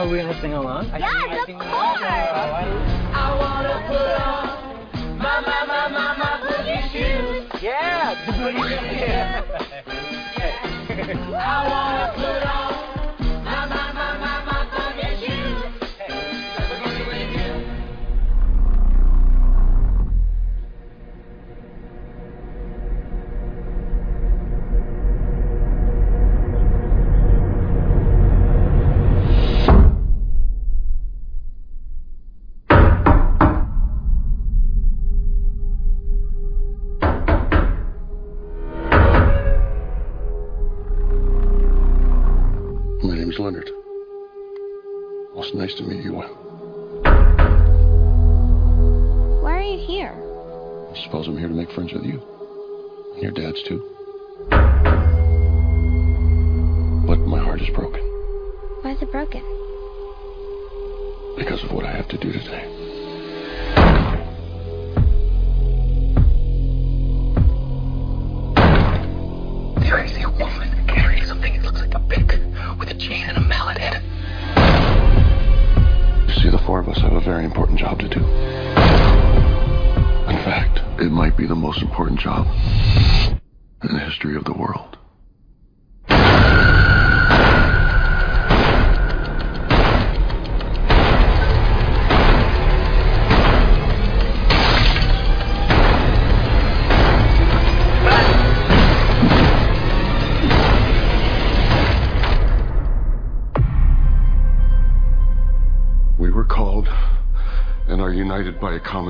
Are we gonna sing along? I Yes, sing- I of sing course. along. I wanna put on my my my my my boogie shoes. Yeah, the boogie shoes. Nice to meet you. Why are you here? I suppose I'm here to make friends with you. And your dad's too. But my heart is broken Why is it broken? because of what I have to do today.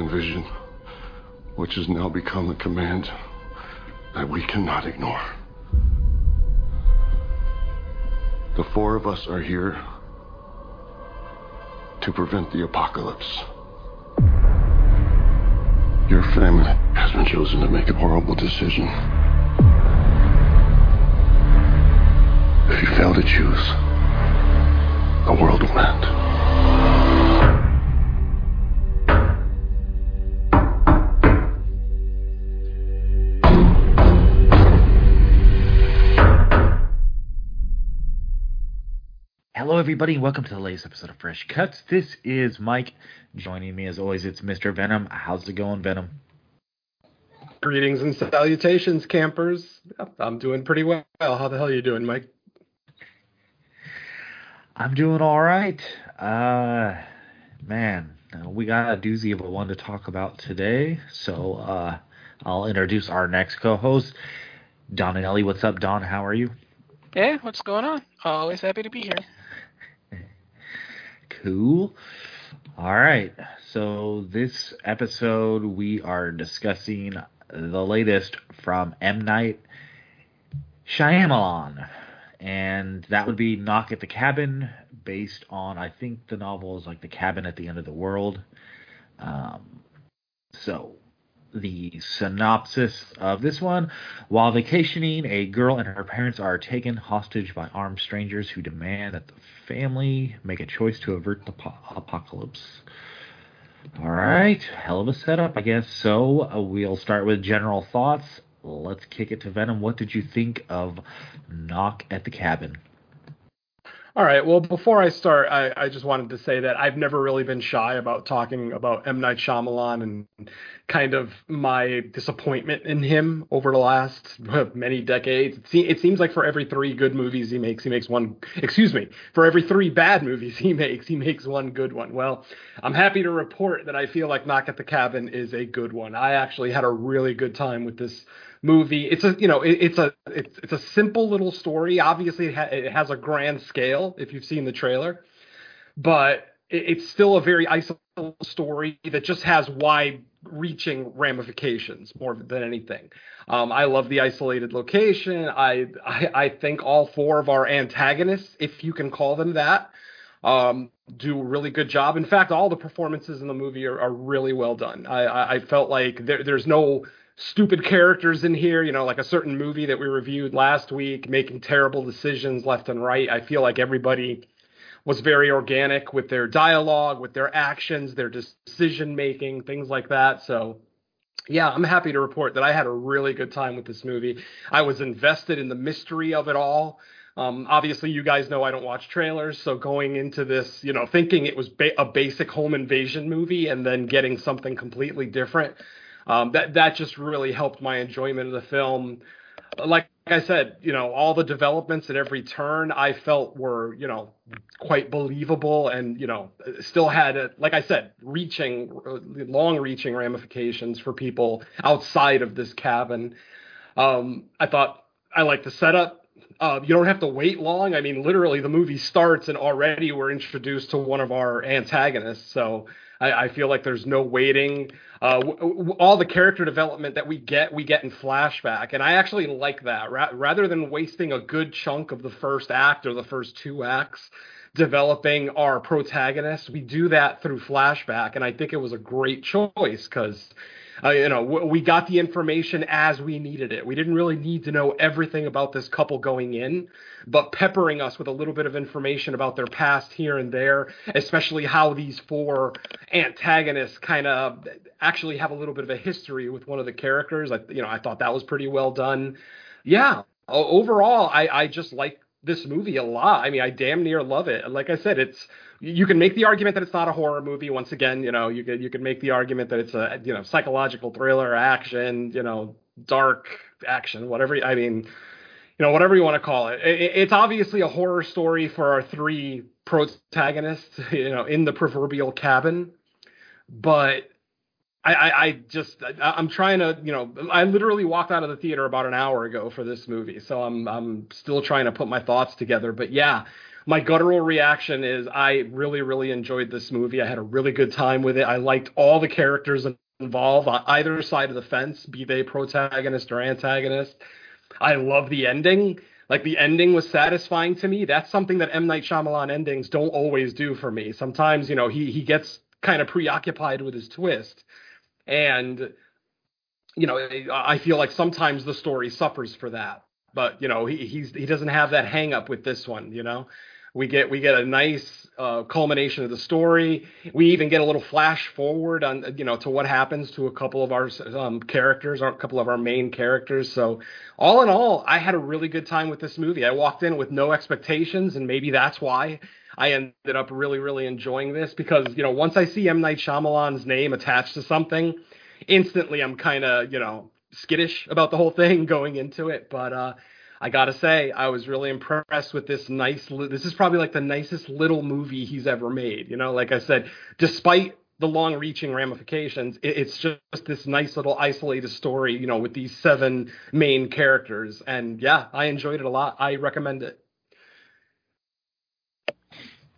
Common vision, which has now become a command that we cannot ignore. The four of us are here to prevent the apocalypse. Your family has been chosen to make a horrible decision. If you fail to choose, the world will end. Everybody, welcome to the latest episode of Fresh Cuts. This is Mike. Joining me, as always, it's Mr. Venom. How's it going, Venom? Greetings and salutations, campers. I'm doing pretty well. How the hell are you doing, Mike? I'm doing all right. Uh, man, we got a doozy of a one to talk about today. So, uh, I'll introduce our next co-host, Don and Ellie. What's up, Don? How are you? Yeah, what's going on? Always happy to be here. Cool. All right. So this episode we are discussing the latest from M Night Shyamalan, and that would be Knock at the Cabin, based on I think the novel is like The Cabin at the End of the World. Um, so the synopsis of this one. While vacationing a girl and her parents are taken hostage by armed strangers who demand that the family make a choice to avert the po- apocalypse. All right hell of a setup i guess. So uh, we'll start with general thoughts. Let's kick it to venom. What did you think of knock at the cabin All right. Well, before I start, I, I just wanted to say that I've never really been shy about talking about M. Night Shyamalan and kind of my disappointment in him over the last many decades. It, se- it seems like for every three good movies he makes, he makes one, excuse me, for every three bad movies he makes, he makes one good one. Well, I'm happy to report that I feel like Knock at the Cabin is a good one. I actually had a really good time with this movie. It's a you know it, it's a it's it's a simple little story. Obviously, it, ha- it has a grand scale if you've seen the trailer, but it, it's still a very isolated story that just has wide-reaching ramifications more than anything. Um, I love the isolated location. I, I I think all four of our antagonists, if you can call them that, um, do a really good job. In fact, all the performances in the movie are, are really well done. I, I, I felt like there, there's no stupid characters in here, you know, like a certain movie that we reviewed last week, making terrible decisions left and right. I feel like everybody was very organic with their dialogue, with their actions, their decision making, things like that. So, yeah, I'm happy to report that I had a really good time with this movie. I was invested in the mystery of it all. Um, obviously, you guys know I don't watch trailers, so going into this, you know, thinking it was ba- a basic home invasion movie and then getting something completely different, um, that that just really helped my enjoyment of the film. Like I said, you know, all the developments at every turn I felt were, you know, quite believable and, you know, still had, a, like I said, reaching, long reaching ramifications for people outside of this cabin. Um, I thought I liked the setup. Uh, you don't have to wait long. I mean, literally, the movie starts and already we're introduced to one of our antagonists. So I, I feel like there's no waiting. Uh, w- w- all the character development that we get, we get in flashback, and I actually like that. Ra- rather than wasting a good chunk of the first act or the first two acts developing our protagonist, we do that through flashback, and I think it was a great choice because uh, you know, we got the information as we needed it. We didn't really need to know everything about this couple going in, but peppering us with a little bit of information about their past here and there, especially how these four antagonists kind of actually have a little bit of a history with one of the characters. I, you know, I thought that was pretty well done. Yeah, overall, I, I just like this movie a lot. I mean, I damn near love it. Like I said, it's you can make the argument that it's not a horror movie. Once again, you know, you could you could make the argument that it's a you know psychological thriller, action, you know, dark action, whatever. I mean, you know, whatever you want to call it. it. It's obviously a horror story for our three protagonists, you know, in the proverbial cabin. But I, I, I just I, I'm trying to you know I literally walked out of the theater about an hour ago for this movie, so I'm I'm still trying to put my thoughts together. But yeah, my guttural reaction is I really really enjoyed this movie. I had a really good time with it. I liked all the characters involved on either side of the fence, be they protagonist or antagonist. I love the ending. Like the ending was satisfying to me. That's something that M Night Shyamalan endings don't always do for me. Sometimes you know he he gets kind of preoccupied with his twist and you know i feel like sometimes the story suffers for that. But you know he he's he doesn't have that hang up with this one you know? We get we get a nice uh, culmination of the story. We even get a little flash forward on you know to what happens to a couple of our um, characters or a couple of our main characters. So all in all i had a really good time with this movie. I walked in with no expectations and maybe that's why I ended up really, really enjoying this because, you know, once I see M. Night Shyamalan's name attached to something, instantly I'm kind of, you know, skittish about the whole thing going into it. But uh, I gotta say, I was really impressed with this nice. This is probably like the nicest little movie he's ever made. You know, like I said, despite the long-reaching ramifications, it, it's just this nice little isolated story. You know, with these seven main characters, and yeah, I enjoyed it a lot. I recommend it.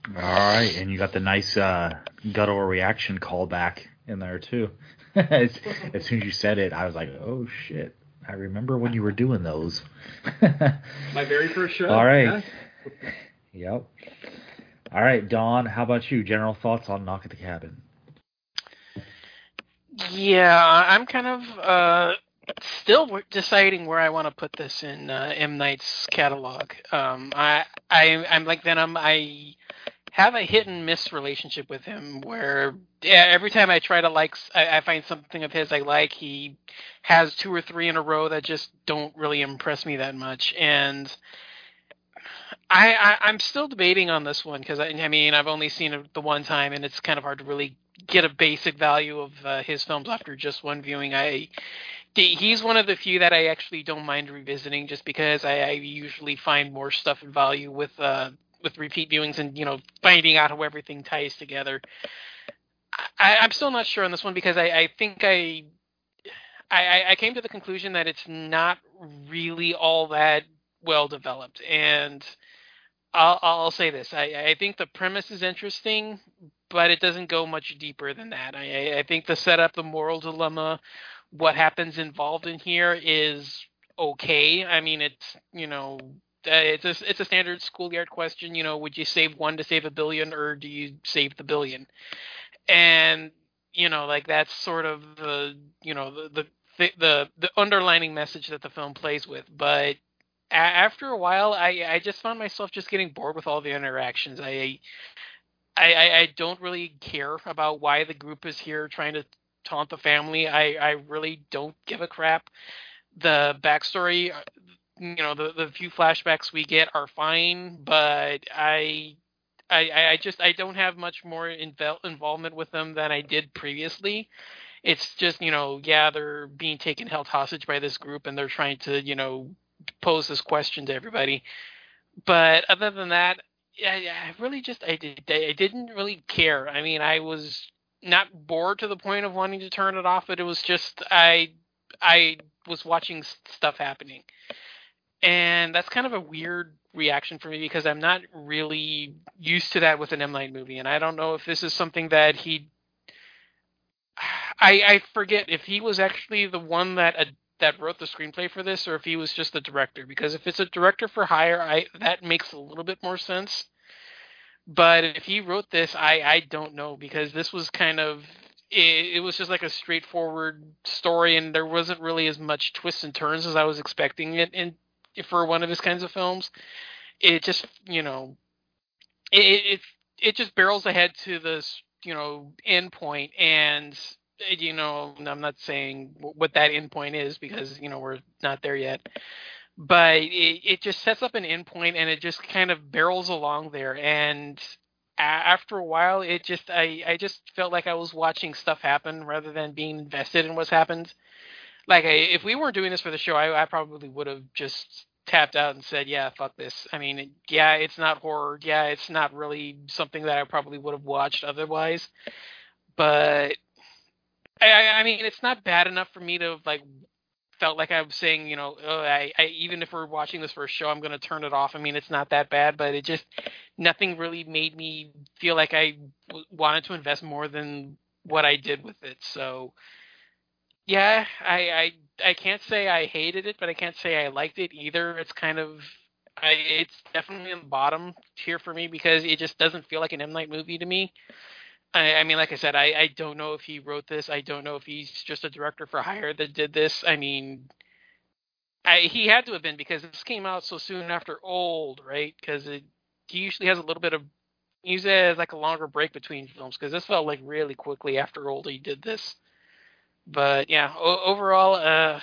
All right, and you got the nice uh, guttural reaction callback in there too. as, as soon as you said it, I was like, "Oh shit!" I remember when you were doing those. My very first show. All right. Yeah. Yep. All right, Don. How about you? General thoughts on Knock at the Cabin? Yeah, I'm kind of uh, still deciding where I want to put this in uh, M Night's catalog. Um, I, I, I'm like Venom. I have a hit and miss relationship with him, where yeah, every time I try to like, I find something of his I like. He has two or three in a row that just don't really impress me that much, and. I, I I'm still debating on this one because I, I mean I've only seen it the one time and it's kind of hard to really get a basic value of uh, his films after just one viewing. I he's one of the few that I actually don't mind revisiting just because I, I usually find more stuff and value with uh with repeat viewings and you know finding out how everything ties together. I, I'm still not sure on this one because I, I think I, I I came to the conclusion that it's not really all that well developed and. I'll, I'll say this. I, I think the premise is interesting, but it doesn't go much deeper than that. I, I think the setup, the moral dilemma, what happens involved in here is okay. I mean, it's you know, Uh, it's a it's a standard schoolyard question. You know, would you save one to save a billion, or do you save the billion? And you know, like that's sort of the you know the the the, the underlining message that the film plays with, but a- after a while, I I just found myself just getting bored with all the interactions. I I I, I don't really care about why the group is here trying to taunt the family. I I really don't give a crap. The backstory, you know the the few flashbacks we get are fine, but I. I, I just I don't have much more invel- involvement with them than I did previously. It's just you know yeah they're being taken held hostage by this group and they're trying to you know pose this question to everybody. But other than that, I, I really just I did I didn't really care. I mean I was not bored to the point of wanting to turn it off, but it was just I I was watching stuff happening. And that's kind of a weird reaction for me because I'm not really used to that with an M Night movie, and I don't know if this is something that he. I I forget if he was actually the one that uh, that wrote the screenplay for this, or if he was just the director. Because if it's a director for hire, I that makes a little bit more sense. But if he wrote this, I I don't know because this was kind of it, was just like a straightforward story, and there wasn't really as much twists and turns as I was expecting it in for one of his kinds of films. It just you know it it it just barrels ahead to this you know end point. And you know i'm not saying what that end point is because you know we're not there yet. But it, it just sets up an end point and it just kind of barrels along there. And after a while it just i i just felt like i was watching stuff happen rather than being invested in what's happened like I, if we weren't doing this for the show i, I probably would have just tapped out and said yeah fuck this i mean yeah it's not horror yeah it's not really something that i probably would have watched otherwise but I, I mean, it's not bad enough for me to like felt like I was saying, you know, oh, I, I even if we're watching this for a show, I'm going to turn it off. I mean, it's not that bad, but it just nothing really made me feel like I w- wanted to invest more than what I did with it. So, yeah, I I I can't say I hated it, but I can't say I liked it either. It's kind of I, it's definitely in the bottom tier for me because it just doesn't feel like an M Night movie to me. I, I mean, like I said, I, I don't know if he wrote this. I don't know if he's just a director for hire that did this. I mean, I, he had to have been because this came out so soon after Old, right? Because he usually has a little bit of he usually has like a longer break between films because this felt like really quickly after Old he did this. But yeah, o- overall, uh,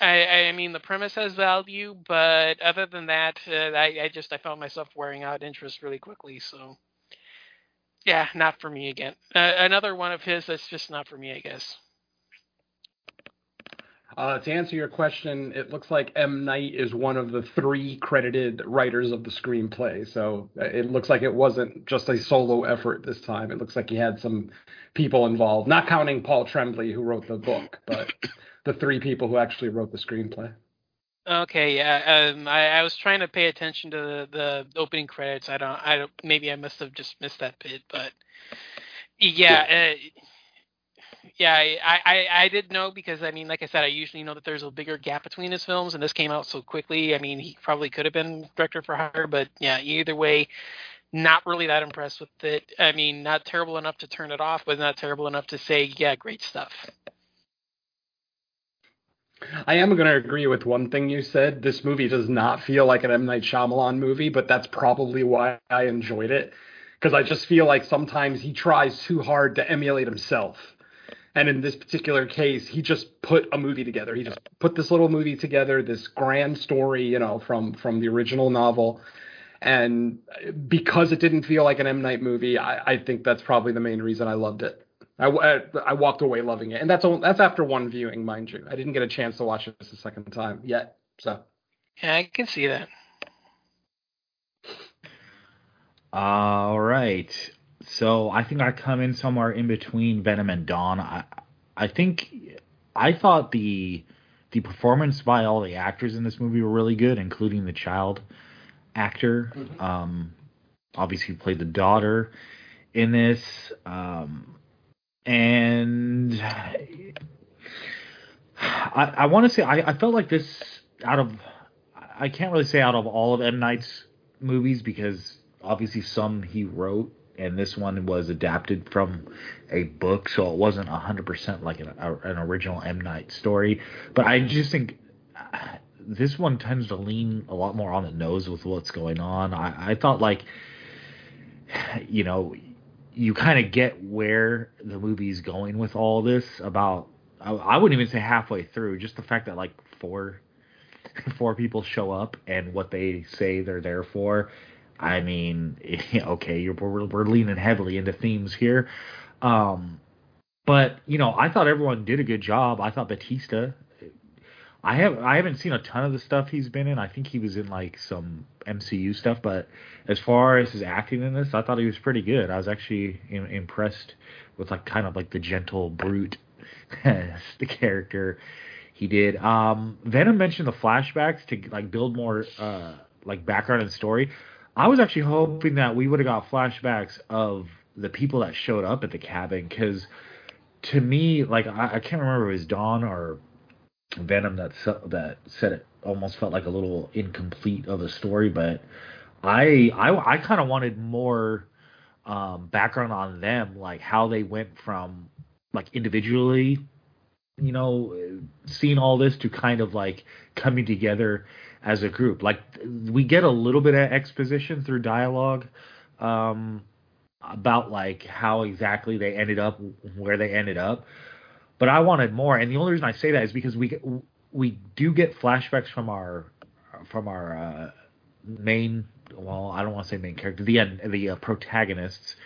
I, I mean the premise has value, but other than that, uh, I, I just I found myself wearing out interest really quickly. So yeah, not for me again. Uh, another one of his that's just not for me, I guess. Uh, to answer your question, it looks like M. Night is one of the three credited writers of the screenplay. So uh, it looks like it wasn't just a solo effort this time. It looks like he had some people involved, not counting Paul Tremblay, who wrote the book, but the three people who actually wrote the screenplay. Okay, yeah. Um, I, I was trying to pay attention to the, the opening credits. I don't. I don't. Maybe I must have just missed that bit, but yeah. Uh, yeah, I, I, I did know because I mean, like I said, I usually know that there's a bigger gap between his films, and this came out so quickly. I mean, he probably could have been director for hire, but yeah, either way, not really that impressed with it. I mean, not terrible enough to turn it off, but not terrible enough to say, yeah, great stuff. I am going to agree with one thing you said. This movie does not feel like an M. Night Shyamalan movie, but that's probably why I enjoyed it. Because I just feel like sometimes he tries too hard to emulate himself. And in this particular case, he just put a movie together. He just put this little movie together, this grand story, you know, from from the original novel. And because it didn't feel like an M Night movie, I, I think that's probably the main reason I loved it. I, I, I walked away loving it, and that's all, that's after one viewing, mind you. I didn't get a chance to watch this a second time yet. So Yeah, I can see that. All right. So I think I come in somewhere in between Venom and Don. I I think I thought the the performance by all the actors in this movie were really good, including the child actor. Um, obviously played the daughter in this. Um, and I, I want to say I, I felt like this out of I can't really say out of all of M Night's movies because obviously some he wrote and this one was adapted from a book, so it wasn't hundred percent like an, an original M Night story. But I just think uh, this one tends to lean a lot more on the nose with what's going on. I, I thought like you know you kind of get where the movie's going with all this about I, I wouldn't even say halfway through just the fact that like four four people show up and what they say they're there for. I mean, okay, you're, we're we're leaning heavily into themes here, um, but you know, I thought everyone did a good job. I thought Batista. I have I haven't seen a ton of the stuff he's been in. I think he was in like some MCU stuff, but as far as his acting in this, I thought he was pretty good. I was actually im- impressed with like kind of like the gentle brute the character he did. Um, Venom mentioned the flashbacks to like build more uh, like background and story. I was actually hoping that we would have got flashbacks of the people that showed up at the cabin because to me, like I, I can't remember if it was Don or Venom that that said it almost felt like a little incomplete of a story, but I I, I kind of wanted more um, background on them, like how they went from like individually, you know, seeing all this to kind of like coming together as a group. Like we get a little bit of exposition through dialogue um, about like how exactly they ended up where they ended up, but I wanted more. And the only reason I say that is because we we do get flashbacks from our from our uh, main well I don't want to say main character the end the uh, protagonists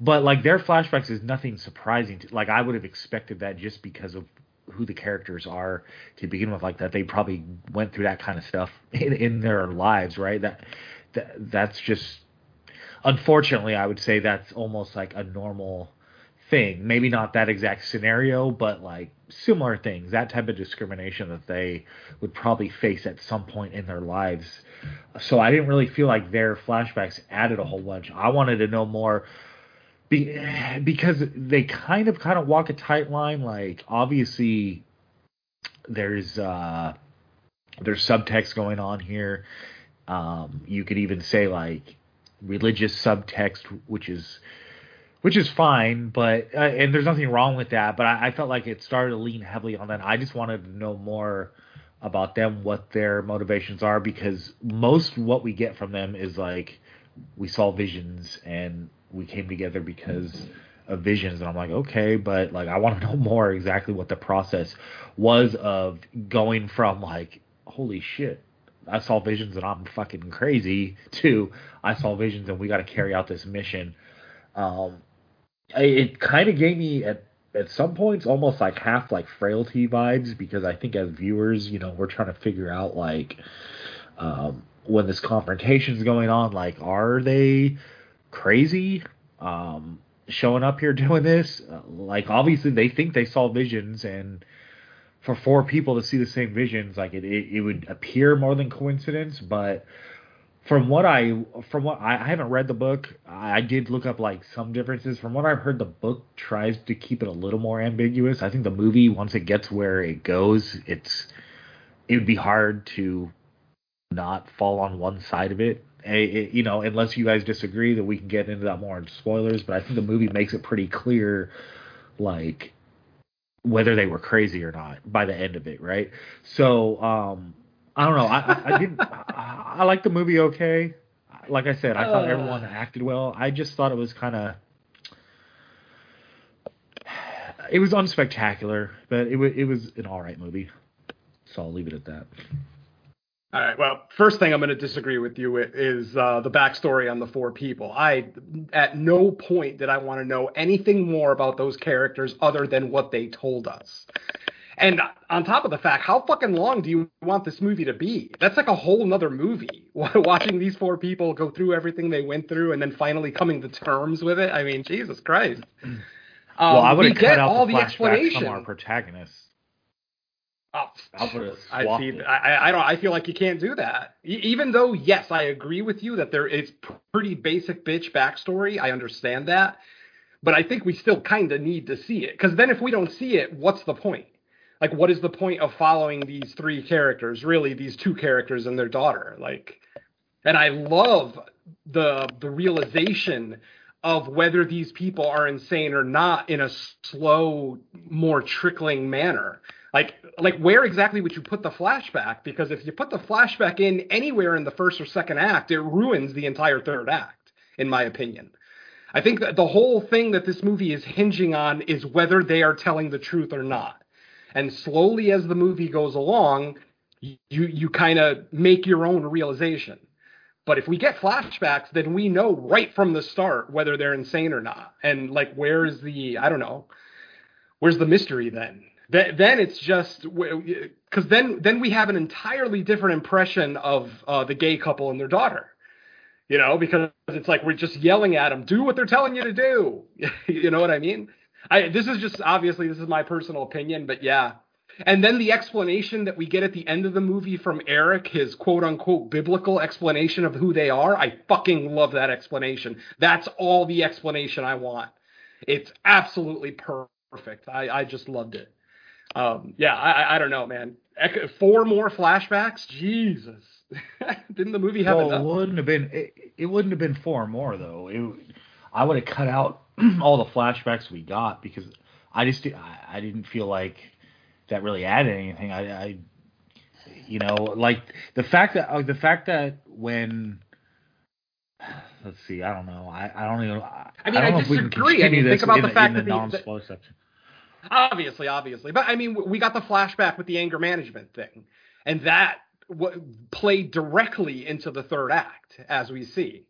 but like their flashbacks is nothing surprising to like I would have expected that just because of who the characters are to begin with like that they probably went through that kind of stuff in, in their lives right? That, that that's just unfortunately I would say that's almost like a normal thing. Maybe not that exact scenario but like similar things that type of discrimination that they would probably face at some point in their lives. So I didn't really feel like their flashbacks added a whole bunch. I wanted to know more be, because they kind of kind of walk a tight line. Like obviously, there's uh, there's subtext going on here. Um, you could even say like religious subtext, which is which is fine, but uh, and there's nothing wrong with that. But I, I felt like it started to lean heavily on that. I just wanted to know more about them, what their motivations are, because most what we get from them is like we saw visions and we came together because of visions. And I'm like okay but like I want to know more exactly what the process was of going from like holy shit I saw visions and I'm fucking crazy to I saw visions and we got to carry out this mission. Um it kind of gave me at at some points almost like half like frailty vibes because I think as viewers you know we're trying to figure out like um when this confrontation is going on like are they crazy um, showing up here doing this. Uh, like obviously they think they saw visions, and for four people to see the same visions, like it, it, it would appear more than coincidence. But from what I from what I, I haven't read the book, I, I did look up like some differences. From what I've heard, the book tries to keep it a little more ambiguous. I think the movie once it gets where it goes, it's it would be hard to not fall on one side of it you know, unless you guys disagree, that we can get into that more in spoilers. But I think the movie makes it pretty clear, like whether they were crazy or not by the end of it, right? So um, I don't know. I, I, I didn't. I, I like the movie okay. Like I said, I thought everyone acted well. I just thought it was kind of. It was unspectacular, but it was it was an all right movie. So I'll leave it at that. All right. Well, first thing I'm going to disagree with you with is uh, the backstory on the four people. I, at no point did I want to know anything more about those characters other than what they told us. And on top of the fact, how fucking long do you want this movie to be? That's like a whole nother movie. Watching these four people go through everything they went through and then finally coming to terms with it. I mean, Jesus Christ. Um, well, I would have get cut out all the the explanation. from our protagonists. I would've I swapped see. I, I don't. I feel like you can't do that. E- even though, yes, I agree with you that there is pretty basic bitch backstory. I understand that, but I think we still kind of need to see it because then if we don't see it, what's the point? Like, what is the point of following these three characters? Really, these two characters and their daughter. Like, and I love the the realization of whether these people are insane or not in a slow, more trickling manner. Like, like where exactly would you put the flashback? Because if you put the flashback in anywhere in the first or second act, it ruins the entire third act, in my opinion. I think that the whole thing that this movie is hinging on is whether they are telling the truth or not. And slowly as the movie goes along, you you kind of make your own realization. But if we get flashbacks, then we know right from the start whether they're insane or not. And like, where's the I don't know, where's the mystery then? Then, it's just because then then we have an entirely different impression of uh, the gay couple and their daughter. You know, because it's like we're just yelling at them, do what they're telling you to do. you know what I mean? I this is just obviously this is my personal opinion, but yeah. And then the explanation that we get at the end of the movie from Eric, his quote unquote biblical explanation of who they are, I fucking love that explanation. That's all the explanation I want. It's absolutely perfect. I, I just loved it. Um, yeah, I, I don't know, man. Four more flashbacks? Jesus. Didn't the movie have well, enough? it wouldn't have been. It, it wouldn't have been four more though. It, I would have cut out all the flashbacks we got because I just I, I didn't feel like that really added anything. I, I you know, like the fact that like the fact that when let's see, I don't know. I, I don't even. I, I mean, I know if we can disagree. I mean, think about the the, fact the that the- section. Obviously, obviously, but I mean, we got the flashback with the anger management thing, and that w- played directly into the third act, as we see.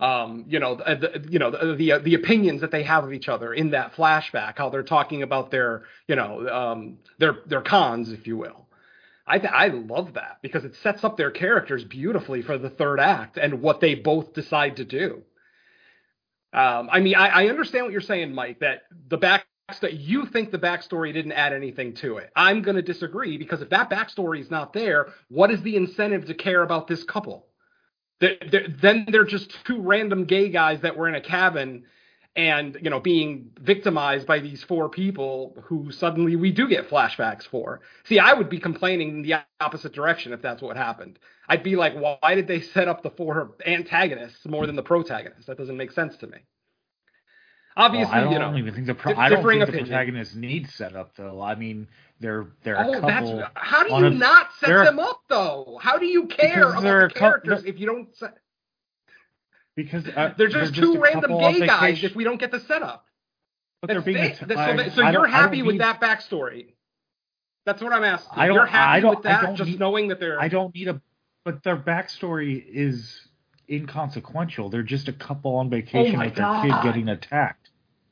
Um, you know, the, you know the, the the opinions that they have of each other in that flashback, how they're talking about their you know um, their their cons, if you will. I th- I love that because it sets up their characters beautifully for the third act and what they both decide to do. Um, I mean, I, I understand what you're saying, Mike. That the back that you think the backstory didn't add anything to it. I'm going to disagree because if that backstory is not there, what is the incentive to care about this couple? They're, they're, then they're just two random gay guys that were in a cabin and you know being victimized by these four people who suddenly we do get flashbacks for. See, I would be complaining in the opposite direction if that's what happened. I'd be like, why did they set up the four antagonists more than the protagonists? That doesn't make sense to me. Obviously, well, I don't you know, even think the pro- I don't think the opinion. protagonist needs setup though. I mean, they're they're a Oh, couple. how do you a- not set them up though? How do you care about the characters they're- if you don't set? because uh, They're just they're two a random gay guys vacation- if we don't get the setup. But they're being it. so, that- so you're don't- I don't happy with need- that backstory. That's what I'm asking. I don't- You're happy I don't- with that, just need- knowing that they're. I don't need a, but their backstory is inconsequential. They're just a couple on vacation Oh with their God. kid getting attacked.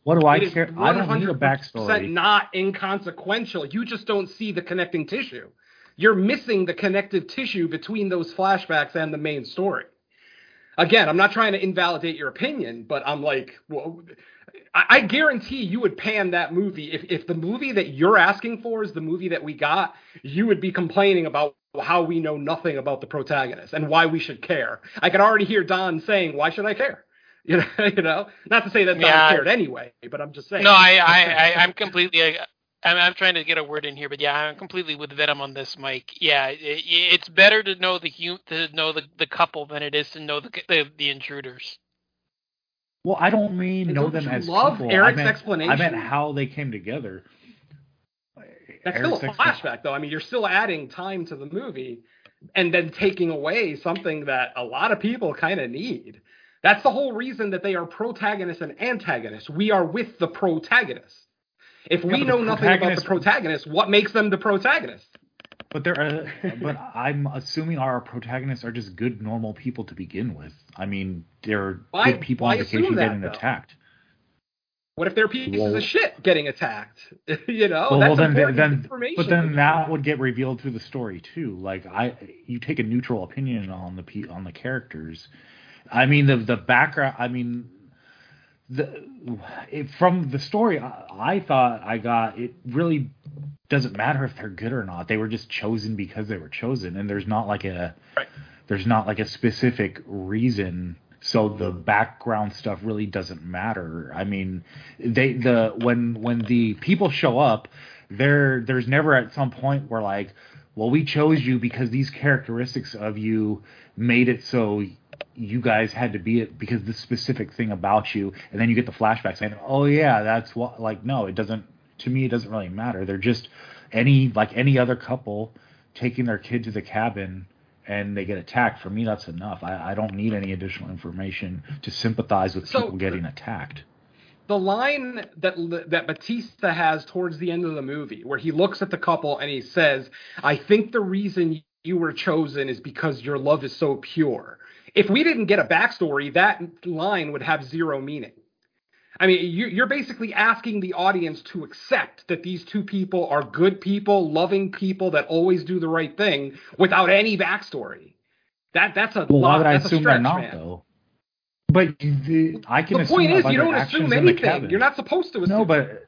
What do I care? I don't need a backstory. not inconsequential. You just don't see the connecting tissue. You're missing the connective tissue between those flashbacks and the main story. Again, I'm not trying to invalidate your opinion, but I'm like, well, I, I guarantee you would pan that movie if if the movie that you're asking for is the movie that we got, you would be complaining about how we know nothing about the protagonist and why we should care. I can already hear Don saying, "Why should I care?" You know, you know, not to say that Don Yeah. cared anyway, but I'm just saying. No, I, I, I I'm completely. I'm, I'm trying to get a word in here, but yeah, I'm completely with Venom on this, Mike. Yeah, it, it's better to know the hu- to know the, the couple than it is to know the the, the intruders. Well, I don't mean And know don't them you as love people. Eric's I meant, explanation? I meant how they came together. That's Eric's still a expla- flashback, though. I mean, you're still adding time to the movie and then taking away something that a lot of people kind of need. That's the whole reason that they are protagonists and antagonists. We are with the protagonist. If we know nothing about the protagonist- what makes them the protagonist? But they're, uh, but I'm assuming our protagonists are just good, normal people to begin with. I mean, they're Why- good people on vacation that, getting though? attacked. What if they're pieces Well- of shit getting attacked? you know, well, that's well, then, then, information. but then that would get revealed through the story too. Like I, you take a neutral opinion on the on the characters. I mean, the the background. I mean, the it, from the story, I, I thought I got it really doesn't matter if they're good or not. They were just chosen because they were chosen, and there's not like a Right. there's not like a specific reason. So the background stuff really doesn't matter. I mean, they the when when the people show up, there there's never at some point where like, well, we chose you because these characteristics of you made it so you guys had to be it because this specific thing about you, and then you get the flashback saying, oh yeah, that's what. Like, no, it doesn't. To me, it doesn't really matter. They're just any like any other couple taking their kid to the cabin and they get attacked. For me, that's enough. I, I don't need any additional information to sympathize with So- people getting attacked. the line that that Batista has towards the end of the movie, where he looks at the couple and he says, "I think the reason you were chosen is because your love is so pure." If we didn't get a backstory, that line would have zero meaning. I mean, you- you're basically asking the audience to accept that these two people are good people, loving people that always do the right thing without any backstory. That that's a Well, why lot. would I assume stretch, they're not man. though? But the, I can The assume point is, you don't assume anything. You're not supposed to assume. No, but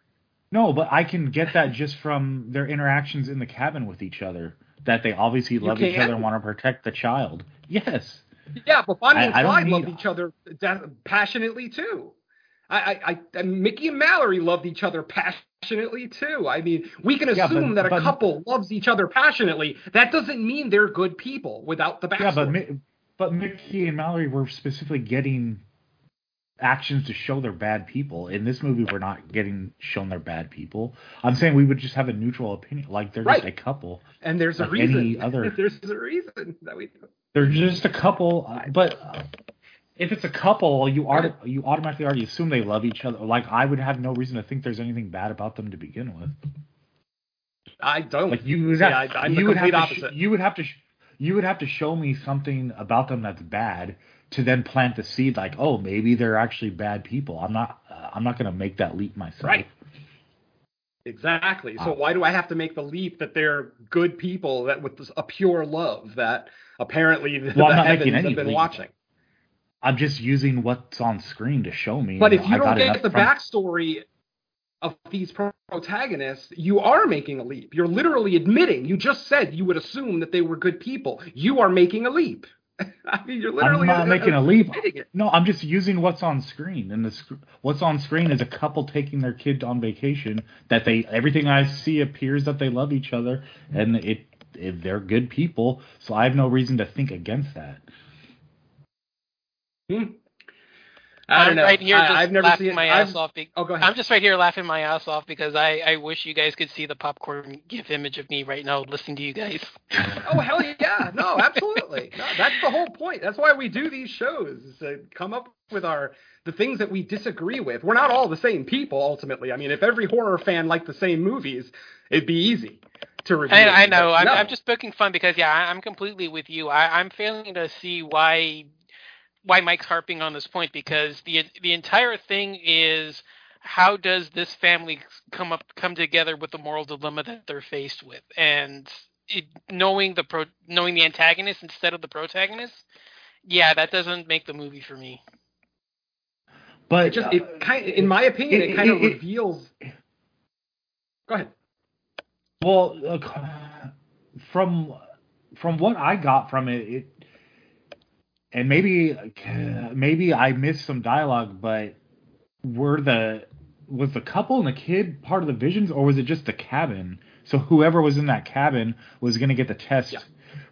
no, but I can get that just from their interactions in the cabin with each other. That they obviously love each other and want to protect the child. Yes. Yeah, but Bonnie I- and Clyde need- loved each other de- passionately too. I, I, I, and Mickey and Mallory loved each other passionately too. I mean, we can Yeah, but- assume that a but- couple loves each other passionately. That doesn't mean they're good people without the backstory. Yeah, but Mi- but Mickey and Mallory were specifically getting actions to show they're bad people. In this movie, we're not getting shown they're bad people. I'm saying we would just have a neutral opinion, like they're just a couple. and there's a reason. any other- There's a reason that we. They're just a couple, but uh, if it's a couple, you are you automatically already assume they love each other. Like I would have no reason to think there's anything bad about them to begin with. I don't. Like you would have, I, I'm you the would have to, sh- opposite. you would have to, sh- you would have to show me something about them that's bad to then plant the seed. Like, oh, maybe they're actually bad people. I'm not, uh, I'm not gonna make that leap myself. Right. Exactly. So Uh, why do I have to make the leap that they're good people that with a pure love that apparently the, Well, I'm the not heavens making have been watching? I'm just using what's on screen to show me. But if I you don't get the from- backstory of these protagonists, you are making a leap. You're literally admitting. You just said you would assume that they were good people. You are making a leap. I mean, you're literally I'm not making a leap. No, I'm just using what's on screen, and the sc- what's on screen is a couple taking their kid on vacation. That they everything I see appears that they love each other, and it they're good people. So I have no reason to think against that. Hmm. I don't I'm know. right here I, just I've never laughing seen. my I've- ass off. Be- Oh, go ahead. I'm just right here laughing my ass off because I, I wish you guys could see the popcorn gif image of me right now listening to you guys. Oh hell yeah! No, absolutely. No, that's the whole point. That's why we do these shows is to come up with our the things that we disagree with. We're not all the same people ultimately. I mean, if every horror fan liked the same movies, it'd be easy to review. I, I know. But I'm, no. I'm just poking fun because yeah, I, I'm completely with you. I, I'm failing to see why why Mike's harping on this point because the the entire thing is how does this family come up come together with the moral dilemma that they're faced with and it, knowing the pro, knowing the antagonist instead of the protagonist yeah that doesn't make the movie for me But It just it kind in my opinion, it, it- kind of it- it- reveals. Go ahead. Well, uh, from from what I got from it, it and maybe maybe I missed some dialogue, but were the was the couple and the kid part of the visions, or was it just the cabin? So whoever was in that cabin was going to get the test. Yeah.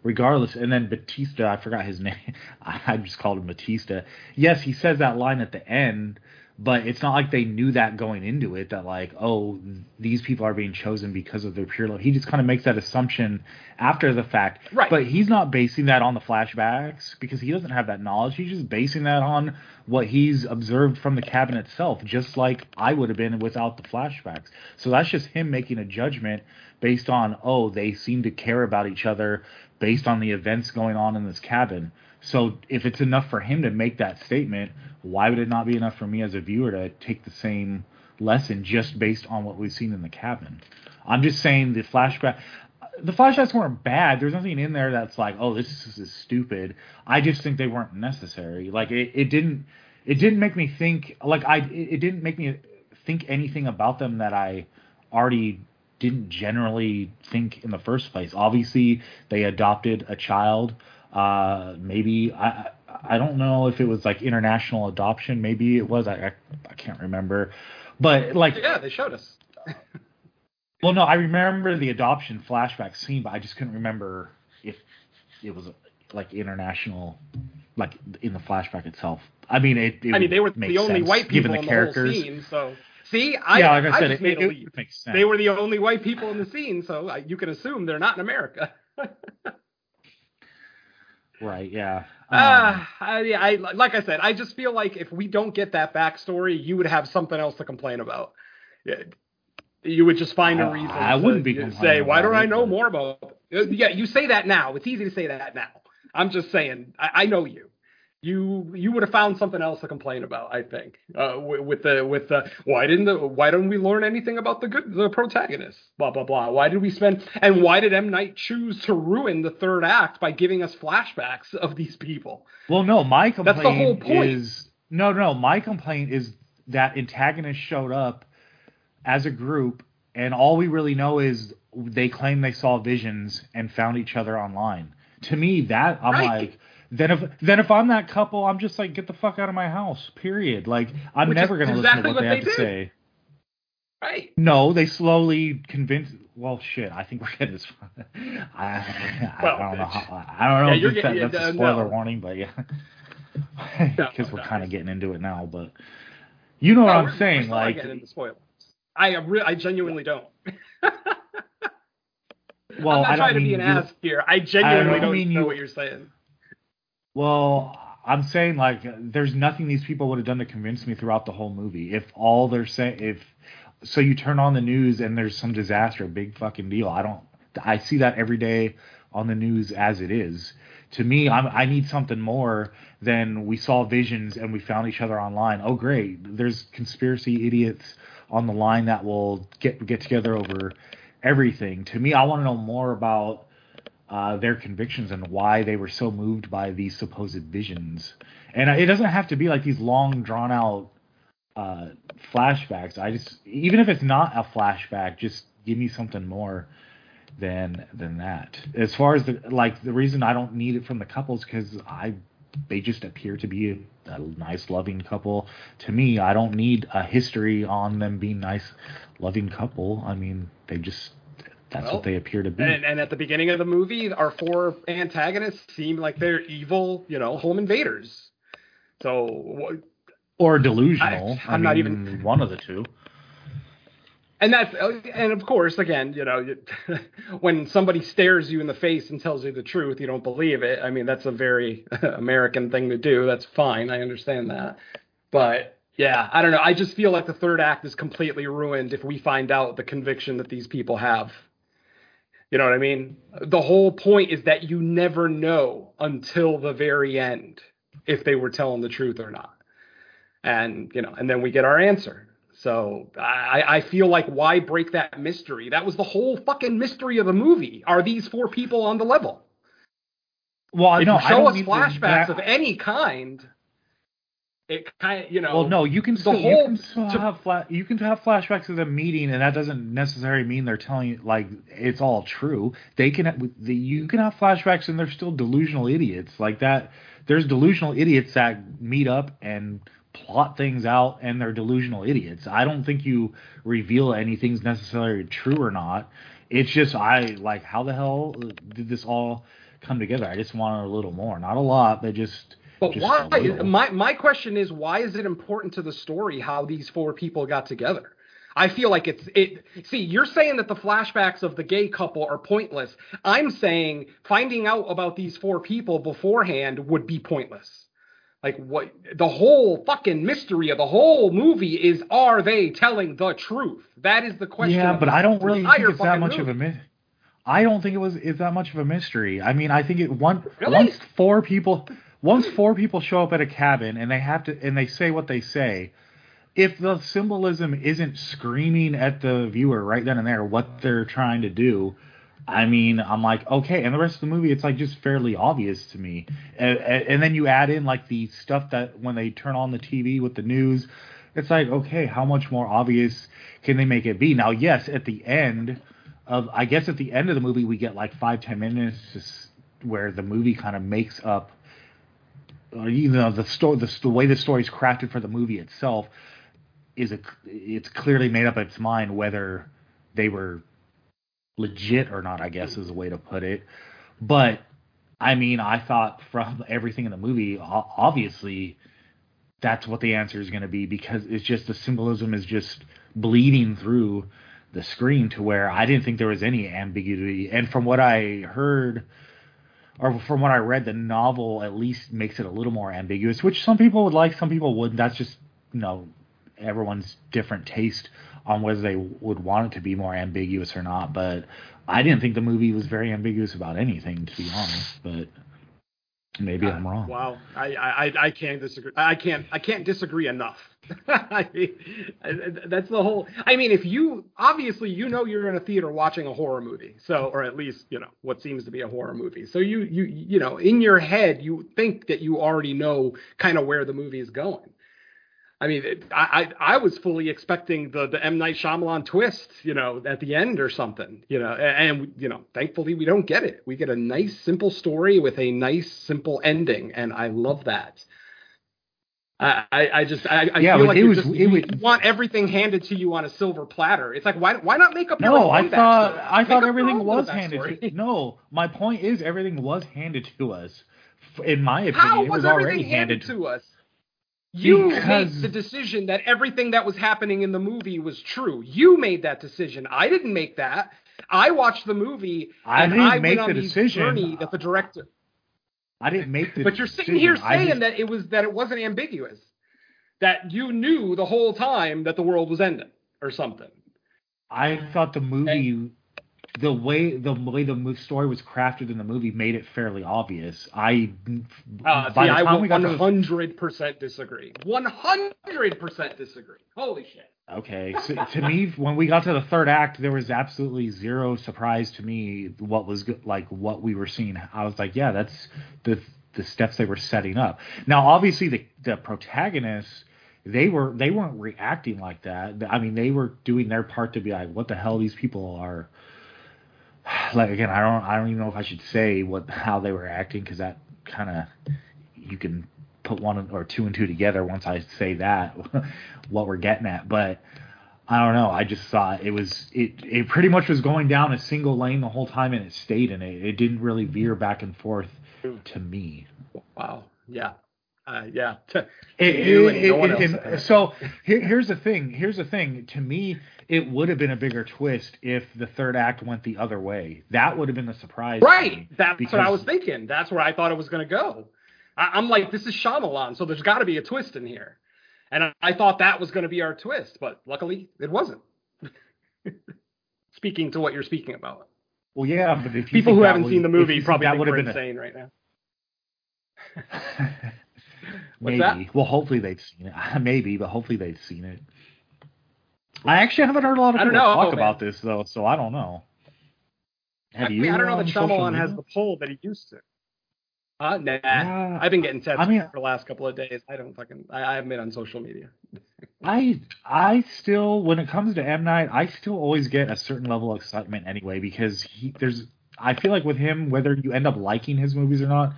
Regardless, and then Batista, I forgot his name. I just called him Batista. Yes, he says that line at the end, but it's not like they knew that going into it that like oh these people are being chosen because of their pure love. He just kind of makes that assumption after the fact. Right. but he's not basing that on the flashbacks because he doesn't have that knowledge. He's just basing that on what he's observed from the cabin itself just like i would have been without the flashbacks. So that's just him making a judgment based on oh they seem to care about each other based on the events going on in this cabin so if it's enough for him to make that statement, why would it not be enough for me as a viewer to take the same lesson just based on what we've seen in the cabin? I'm just saying the flashback the flashbacks weren't bad. There's nothing in there that's like, oh, this is stupid. I just think they weren't necessary. Like it, it didn't it didn't make me think like I it didn't make me think anything about them that I already didn't generally think in the first place. Obviously, they adopted a child. Uh, maybe I I I don't know if it was like international adoption. Maybe it was. I I, I can't remember. But like, Yeah, they showed us. well, no, I remember the adoption flashback scene, but I just couldn't remember if it was like international, like in the flashback itself. I mean, it. it I mean, they were the only white given people the in the characters. scene. So see, I yeah, like I said, just it, made it, a it leap. makes sense. They were the only white people in the scene, so I, you can assume they're not in America. Right. Yeah. Um, Uh, I, I like I said, I just feel like if we don't get that backstory, you would have something else to complain about. You would just find a reason. I to wouldn't be say, "Why don't I know more about?" It? Yeah, you say that now. It's easy to say that now. I'm just saying. I, I know you. You you would have found something else to complain about. I think uh, with, with the with the why didn't the why don't we learn anything about the good the protagonist? Blah blah blah. Why did we spend and why did M Night choose to ruin the third act by giving us flashbacks of these people? Well, no, my That's complaint the whole point. is no, no. My complaint is that antagonists showed up as a group, and all we really know is they claim they saw visions and found each other online. To me, that I'm Right. like, then if then if I'm that couple, I'm just like, get the fuck out of my house. Period. Like, I'm Which never gonna exactly listen to what, what they have they to say. Right. No, they slowly convinced. Well, shit. I think we're getting this. I, I, Well, I don't know. How, I don't know. yeah, you're getting- that's uh, a spoiler no. warning, but yeah, No, because we're no. kind of getting into it now. But you know what I'm saying? Like, getting into spoilers. I re- I genuinely don't. well, I'm not I trying to mean be an ass here. I genuinely don't don't, mean know you- what you're saying. Well, I'm saying like there's nothing these people would have done to convince me throughout the whole movie. If all they're saying, if so, you turn on the news and there's some disaster, a big fucking deal. I don't. I see that every day on the news as it is. To me, I'm, I need something more than we saw visions and we found each other online. Oh, great! There's conspiracy idiots on the line that will get get together over everything. To me, I want to know more about uh, their convictions and why they were so moved by these supposed visions. And it doesn't have to be like these long, drawn out uh, flashbacks. I just, even if it's not a flashback, just give me something more than than that. As far as the like, the reason I don't need it from the couples because I they just appear to be a, a nice, loving couple. To me, I don't need a history on them being nice, loving couple. I mean, they just that's Well, what they appear to be. And, and at the beginning of the movie, our four antagonists seem like they're evil, you know, home invaders. So, or delusional. I- I'm not even- one of the two. and that's oh, and of course, again, you know, when somebody stares you in the face and tells you the truth, you don't believe it. I mean, that's a very American thing to do. That's fine. I understand that. But yeah, I don't know. I just feel like the third act is completely ruined if we find out the conviction that these people have. You know what I mean? The whole point is that you never know until the very end if they were telling the truth or not. And, you know, and then we get our answer. So I, I feel like why break that mystery? That was the whole fucking mystery of the movie. Are these four people on the level? Well, If no, you I show don't us flashbacks that- of any kind, it kind of, you know. Well, no, you can still, you can still to- have fla- you can have flashbacks of them meeting, and that doesn't necessarily mean they're telling you like it's all true. They can the, you can have flashbacks, and they're still delusional idiots like that. There's delusional idiots that meet up and plot things out, and they're delusional idiots. I don't think you reveal anything's necessarily true or not. It's just I like how the hell did this all come together? I just wanted a little more, not a lot, but just. But just why? My my question is, why is it important to the story how these four people got together? I feel like it's it. See, you're saying that the flashbacks of the gay couple are pointless. I'm saying finding out about these four people beforehand would be pointless. Like what? The whole fucking mystery of the whole movie is: Are they telling the truth? That is the question. Yeah, but I don't really think it's that much of a movie. mystery. I don't think it was is that much of a mystery. I mean, I think it one Really? once four people once four people show up at a cabin and they have to and they say what they say. If the symbolism isn't screaming at the viewer right then and there what they're trying to do, I mean, I'm like, okay. And the rest of the movie, it's like just fairly obvious to me. And, and then you add in like the stuff that when they turn on the TV with the news, it's like, okay, how much more obvious can they make it be? Now, yes, at the end of, I guess at the end of the movie, we get like five, ten minutes where the movie kind of makes up, or you know, the story, the, the way the story's crafted for the movie itself is a, it's clearly made up its mind whether they were legit or not, I guess is a way to put it. But I mean, I thought from everything in the movie, obviously that's what the answer is going to be because it's just the symbolism is just bleeding through the screen to where I didn't think there was any ambiguity. And from what I heard or from what I read, the novel at least makes it a little more ambiguous, which some people would like, some people wouldn't. That's just you know everyone's different taste on whether they would want it to be more ambiguous or not. But I didn't think the movie was very ambiguous about anything, to be honest. But maybe uh, I'm wrong. Wow, I, I I can't disagree. I can't I can't disagree enough. I mean, that's the whole. I mean, if you obviously you know you're in a theater watching a horror movie, so or at least you know what seems to be a horror movie. So you you you know in your head you think that you already know kind of where the movie is going. I mean, it- I, I I was fully expecting the the M Night Shyamalan twist, you know, at the end or something, you know, and, and you know, thankfully we don't get it. We get a nice simple story with a nice simple ending, and I love that. I I, I just I, I Yeah, feel like it was- just it you was- want everything handed to you on a silver platter. It's like why why not make up your No, own I backstory? thought I Make thought everything was handed. To, no, my point is everything was handed to us. In my opinion, How it was was already handed handed to us? You made the decision that everything that was happening in the movie was true. You made that decision. I didn't make that. I watched the movie I and didn't I make the decision. that the director. I didn't make the. But you're sitting decision. here saying just- that it was that it wasn't ambiguous. That you knew the whole time that the world was ending or something. I thought the movie, the way the way the story was crafted in the movie made it fairly obvious. I Uh, by see, the I time we got to 100% disagree. 100% disagree. Holy shit. Okay, so to me, when we got to the third act, there was absolutely zero surprise to me what was like what we were seeing. I was like, yeah, that's the the steps they were setting up. Now, obviously, the the protagonists they were they weren't reacting like that. I mean, they were doing their part to be like, what the hell, these people are. Like again, I don't I don't even know if I should say what how they were acting because that kind of you can put one or two and two together once I say that what we're getting at. But I don't know. I just thought it was it it pretty much was going down a single lane the whole time and it stayed in it. It didn't really veer back and forth to me. Wow. Yeah. Uh, yeah. It- You it- no it- so here, here's the thing. Here's the thing. To me, it would have been a bigger twist if the third act went the other way. That would have been the surprise. Right. That's what I was thinking. That's where I thought it was going to go. I, I'm like, this is Shyamalan, so there's got to be a twist in here. And I, I thought that was going to be our twist, but luckily it wasn't. speaking to what you're speaking about. Well, yeah, but if you People who haven't was- seen the movie probably that would have been a- insane right now. Maybe. That? Well, hopefully they've seen it. Maybe, but hopefully they've seen it. I actually haven't heard a lot of people know, talk man. about this though, so I don't know. Have I you? mean, I don't know on that Shyamalan has the pull that he used to. Uh, nah. Yeah. I've been getting texts I mean- for the last couple of days. I don't fucking. I, I haven't been on social media. I I still, when it comes to M Night, I still always get a certain level of excitement anyway because he there's. I feel like with him, whether you end up liking his movies or not,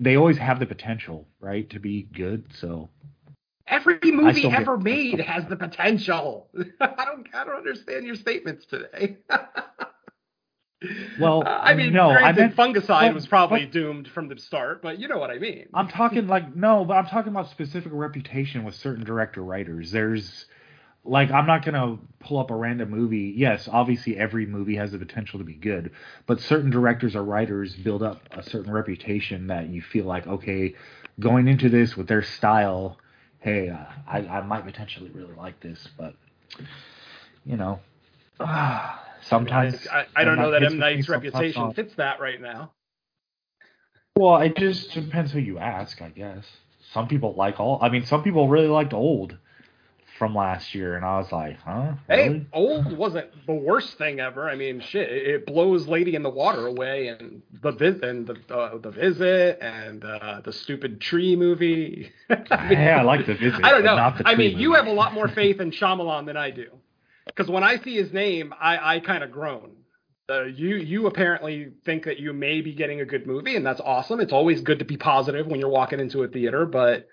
they always have the potential, right, to be good. So Every movie still get- ever made has the potential. I don't. I don't understand your statements today. Well, Uh, I mean, no, I meant- fungicide but- was probably doomed from the start, but you know what I mean. I'm talking like no, but I'm talking about specific reputation with certain director writers. There's like I'm not gonna pull up a random movie. Yes, obviously every movie has the potential to be good, but certain directors or writers build up a certain reputation that you feel like okay, going into this with their style, hey, uh, I I might potentially really like this, but you know, sometimes I, I don't know that M Night's reputation fits that right now. Well, it just depends who you ask, I guess. Some people like all. I mean, some people really liked old from last year, and I was like, huh? Hey, old wasn't the worst thing ever. I mean, shit, it blows Lady in the Water away, and the vis- and the uh, the visit, and uh, the stupid tree movie. I mean, yeah, I like the visit. I don't know. Not the I mean, you have a lot more faith in Shyamalan than I do, because when I see his name, I I kind of groan. Uh, you you apparently think that you may be getting a good movie, and that's awesome. It's always good to be positive when you're walking into a theater, but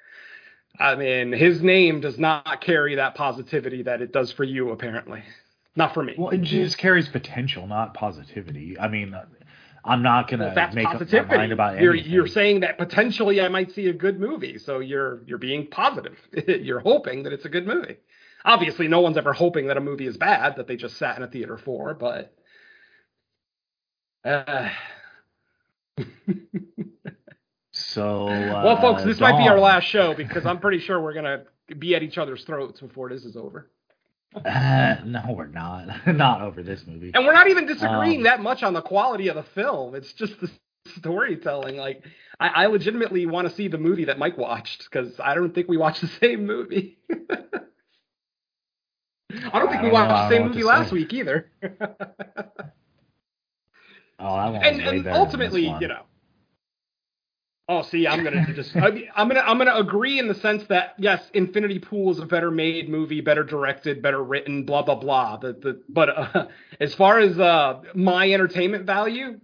I mean, his name does not carry that positivity that it does for you, apparently. Not for me. Well, it just carries potential, not positivity. I mean, I'm not gonna Well, that's make up positivity. my mind about you're anything. you're saying that potentially I might see a good movie, so you're you're being positive. you're hoping that it's a good movie. Obviously, no one's ever hoping that a movie is bad that they just sat in a theater for, but uh, So, uh, well, folks, this might be our last show because I'm pretty sure we're gonna be at each other's throats before this is over. Uh, no, we're not. not over this movie. And we're not even disagreeing Um, that much on the quality of the film. It's just the storytelling. Like, I, I legitimately want to see the movie that Mike watched because I don't think we watched the same movie. I don't think I we don't know. watched I the same movie last say. week either. Oh, that one and, and ultimately, you know. Oh, see, I'm gonna just, I'm gonna, I'm gonna agree in the sense that yes, Infinity Pool is a better made movie, better directed, better written, blah blah blah. The, the, but uh, as far as uh, my entertainment value,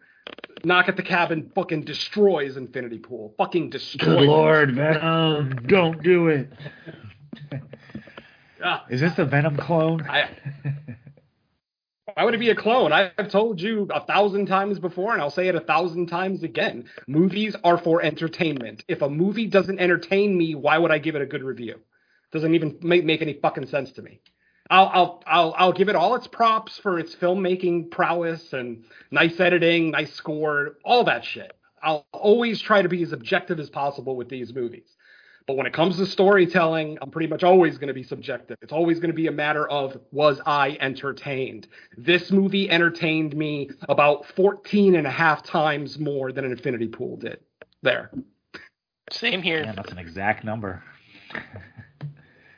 Knock at the Cabin fucking destroys Infinity Pool, fucking destroys. Good lord, Venom, don't do it. Is this the Venom clone? I, why would it be a clone? I've told you a thousand times before, and I'll say it a thousand times again. Movies are for entertainment. If a movie doesn't entertain me, why would I give it a good review? Doesn't even make, make any fucking sense to me. I'll, I'll I'll I'll give it all its props for its filmmaking prowess and nice editing, nice score, all that shit. I'll always try to be as objective as possible with these movies. But when it comes to storytelling, I'm pretty much always going to be subjective. It's always going to be a matter of was I entertained? This movie entertained me about 14 and a half times more than an Infinity Pool did. There. Same here. Yeah, that's an exact number.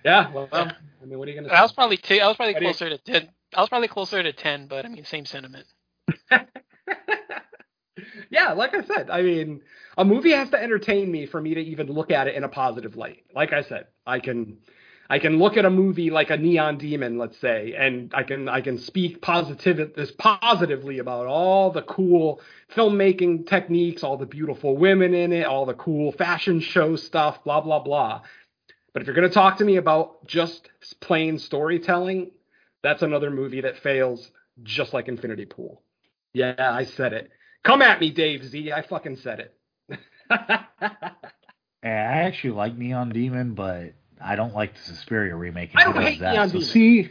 Yeah, well, I mean, what are you going to I was probably two, I was probably What do you- closer to ten. I was probably closer to ten, but I mean, same sentiment. yeah, like I said, I mean, a movie has to entertain me for me to even look at it in a positive light. Like I said, I can I can look at a movie like a Neon Demon, let's say, and I can I can speak positive this positively about all the cool filmmaking techniques, all the beautiful women in it, all the cool fashion show stuff, blah blah blah. But if you're going to talk to me about just plain storytelling, that's another movie that fails just like Infinity Pool. Yeah, I said it. Come at me, Dave Z. I fucking said it. Yeah, I actually like Neon Demon, but I don't like the Suspiria remake. I don't hate that. Neon so Demon. See,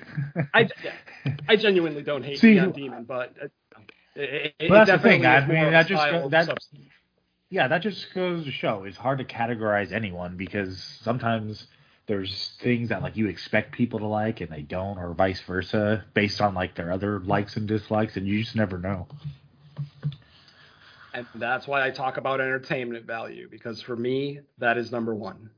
I, I genuinely don't hate See, Neon Demon, but uh, it, it, it Well, that's the thing. I mean, that just go- that- substance. yeah, that just goes to show it's hard to categorize anyone because sometimes there's things that like you expect people to like and they don't, or vice versa, based on like their other likes and dislikes, and you just never know. And that's why I talk about entertainment value because for me, that is number one.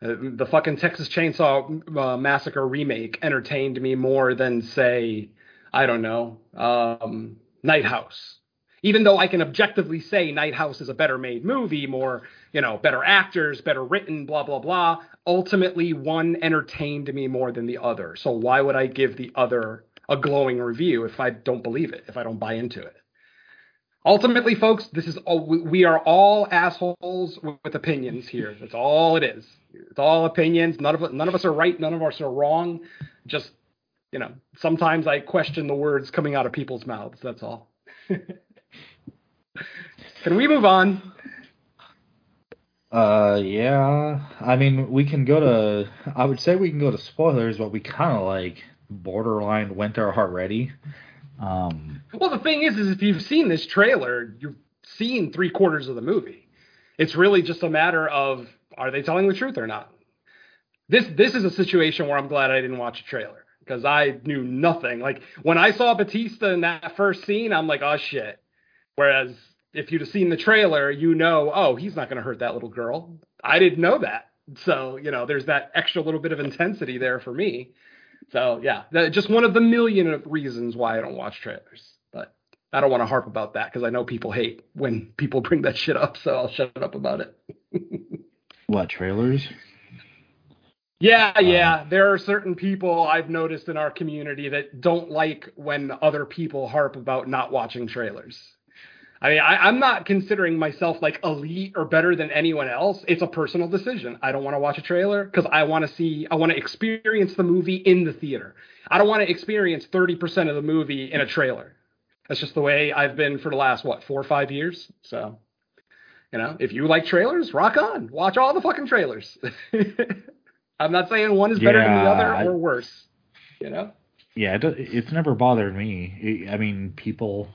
Uh, the fucking Texas Chainsaw uh, Massacre remake entertained me more than, say, I don't know, um, Night House. Even though I can objectively say Night House is a better made movie, more, you know, better actors, better written, blah, blah, blah, ultimately one entertained me more than the other. So why would I give the other a glowing review if I don't believe it, if I don't buy into it? Ultimately, folks, this is all, we- are all assholes with, with opinions here. That's all it is. It's all opinions. None of none of us are right. None of us are wrong. Just you know, sometimes I question the words coming out of people's mouths. That's all. Can we move on? Uh, yeah. I mean, we can go to. I would say we can go to spoilers, but we kind of like borderline went there already. Um, Well, the thing is, is if you've seen this trailer, you've seen three quarters of the movie. It's really just a matter of are they telling the truth or not. This this is a situation where I'm glad I didn't watch a trailer because I knew nothing. Like when I saw Batista in that first scene, I'm like, oh shit. Whereas if you'd have seen the trailer, you know, oh, he's not going to hurt that little girl. I didn't know that. So, you know, there's that extra little bit of intensity there for me. So, yeah, that, just one of the million of reasons why I don't watch trailers. But I don't want to harp about that because I know people hate when people bring that shit up. So I'll shut up about it. what trailers? Yeah, oh. yeah. There are certain people I've noticed in our community that don't like when other people harp about not watching trailers. I mean, I, I'm not considering myself like elite or better than anyone else. It's a personal decision. I don't want to watch a trailer because I want to see, I want to experience the movie in the theater. I don't want to experience 30% of the movie in a trailer. That's just the way I've been for the last, what, four or five years? So, you know, if you like trailers, rock on. Watch all the fucking trailers. I'm not saying one is better than the other I- or worse. You know? Yeah, it, it's never bothered me. I mean, people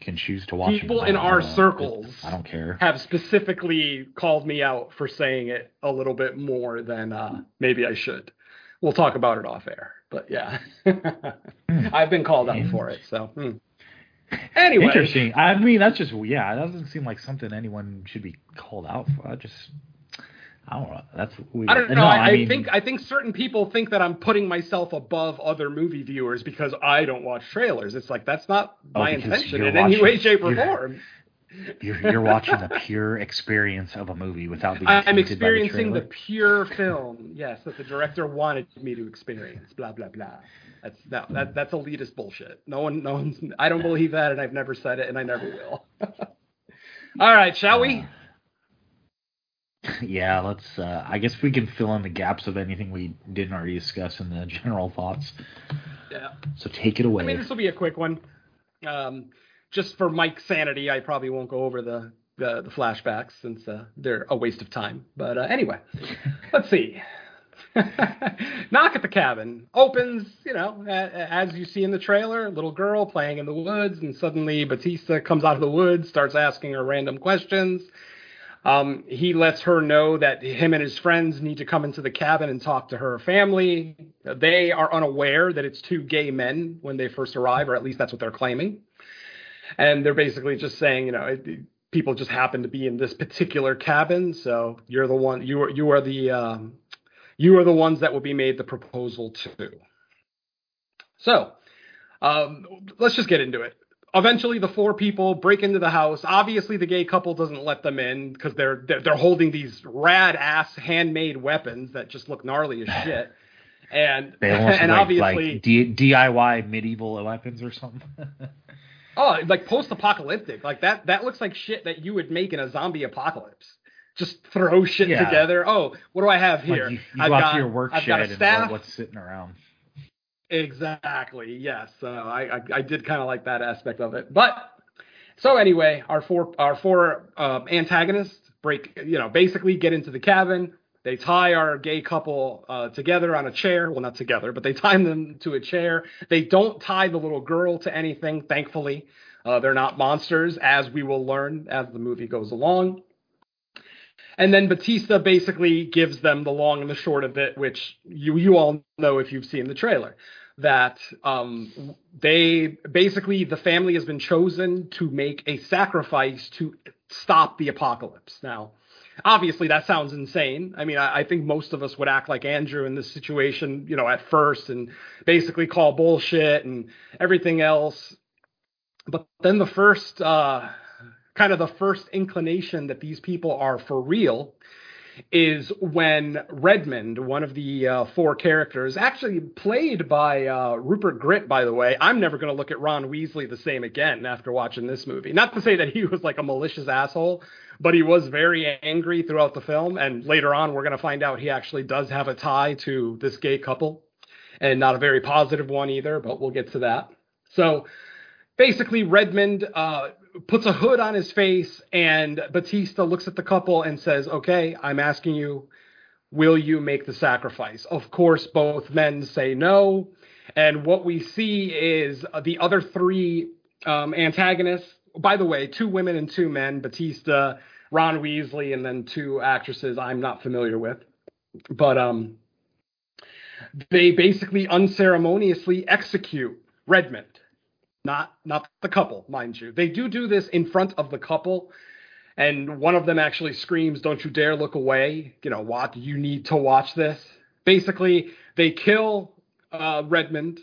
can choose to watch. People in our circles I don't care. have specifically called me out for saying it a little bit more than uh, maybe I should. We'll talk about it off air, but yeah, I've been called out for it. So hmm. anyway, Interesting. I mean, that's just yeah. It doesn't seem like something anyone should be called out for. I just, I don't know. That's weird. I don't know. No, I, I mean, think I think certain people think that I'm putting myself above other movie viewers because I don't watch trailers. It's like that's not Oh, my intention in any way, shape, or you're- form. you're you're watching the pure experience of a movie without being. I'm experiencing the, trailer. pure film, yes, that the director wanted me to experience. Blah blah blah. That's no, that that's elitist bullshit. No one, no one's. I don't believe that, and I've never said it, and I never will. All right, shall we? Uh, Yeah, let's. Uh, I guess we can fill in the gaps of anything we didn't already discuss in the general thoughts. Yeah. So take it away. I mean, this will be a quick one. Um, just for Mike's sanity, I probably won't go over the the, the flashbacks since uh, they're a waste of time. But uh, anyway, let's see. Knock at the cabin opens, you know, as you see in the trailer, little girl playing in the woods, and suddenly Batista comes out of the woods, starts asking her random questions. Um, he lets her know that him and his friends need to come into the cabin and talk to her family. They are unaware that it's two gay men when they first arrive, or at least that's what they're claiming. And they're basically just saying, you know, it, people just happen to be in this particular cabin, so you're the one. You are you are the um, you are the ones that will be made the proposal to. So, um, let's just get into it. Eventually, the four people break into the house. Obviously, the gay couple doesn't let them in because they're, they're they're holding these rad ass handmade weapons that just look gnarly as shit. And and like, obviously, like D- DIY medieval weapons or something. oh, like post-apocalyptic, like that. That looks like shit that you would make in a zombie apocalypse. Just throw shit Yeah. together. Oh, what do I have here? Like you, you I've got, to your work I've got a staff. what, what's sitting around. Exactly. Yes. So I I, I did kind of like that aspect of it. But so anyway, our four our four uh, antagonists break. You know, basically get into the cabin. They tie our gay couple uh, together on a chair. Well, not together, but they tie them to a chair. They don't tie the little girl to anything. Thankfully, uh, they're not monsters, as we will learn as the movie goes along. And then Batista basically gives them the long and the short of it, which you you all know if you've seen the trailer, that um, they basically the family has been chosen to make a sacrifice to stop the apocalypse. Now, obviously that sounds insane. I mean, I, I think most of us would act like Andrew in this situation, you know, at first and basically call bullshit and everything else. But then the first uh, kind of the first inclination that these people are for real is when Redmond, one of the uh, four characters, actually played by uh, Rupert Grint, by the way. I'm never going to look at Ron Weasley the same again after watching this movie. Not to say that he was like a malicious asshole, but he was very angry throughout the film. And later on, we're going to find out he actually does have a tie to this gay couple, and not a very positive one either, but we'll get to that. So basically Redmond uh, puts a hood on his face, and Batista looks at the couple and says, "Okay, I'm asking you, will you make the sacrifice?" Of course, both men say no, and what we see is the other three um, antagonists. By the way, two women and two men: Batista, Ron Weasley, and then two actresses I'm not familiar with, but um. They basically unceremoniously execute Redmond not not the couple, mind you. They do do this in front of the couple, and one of them actually screams, "Don't you dare look away!" You know what? You need to watch this. Basically, they kill uh, Redmond,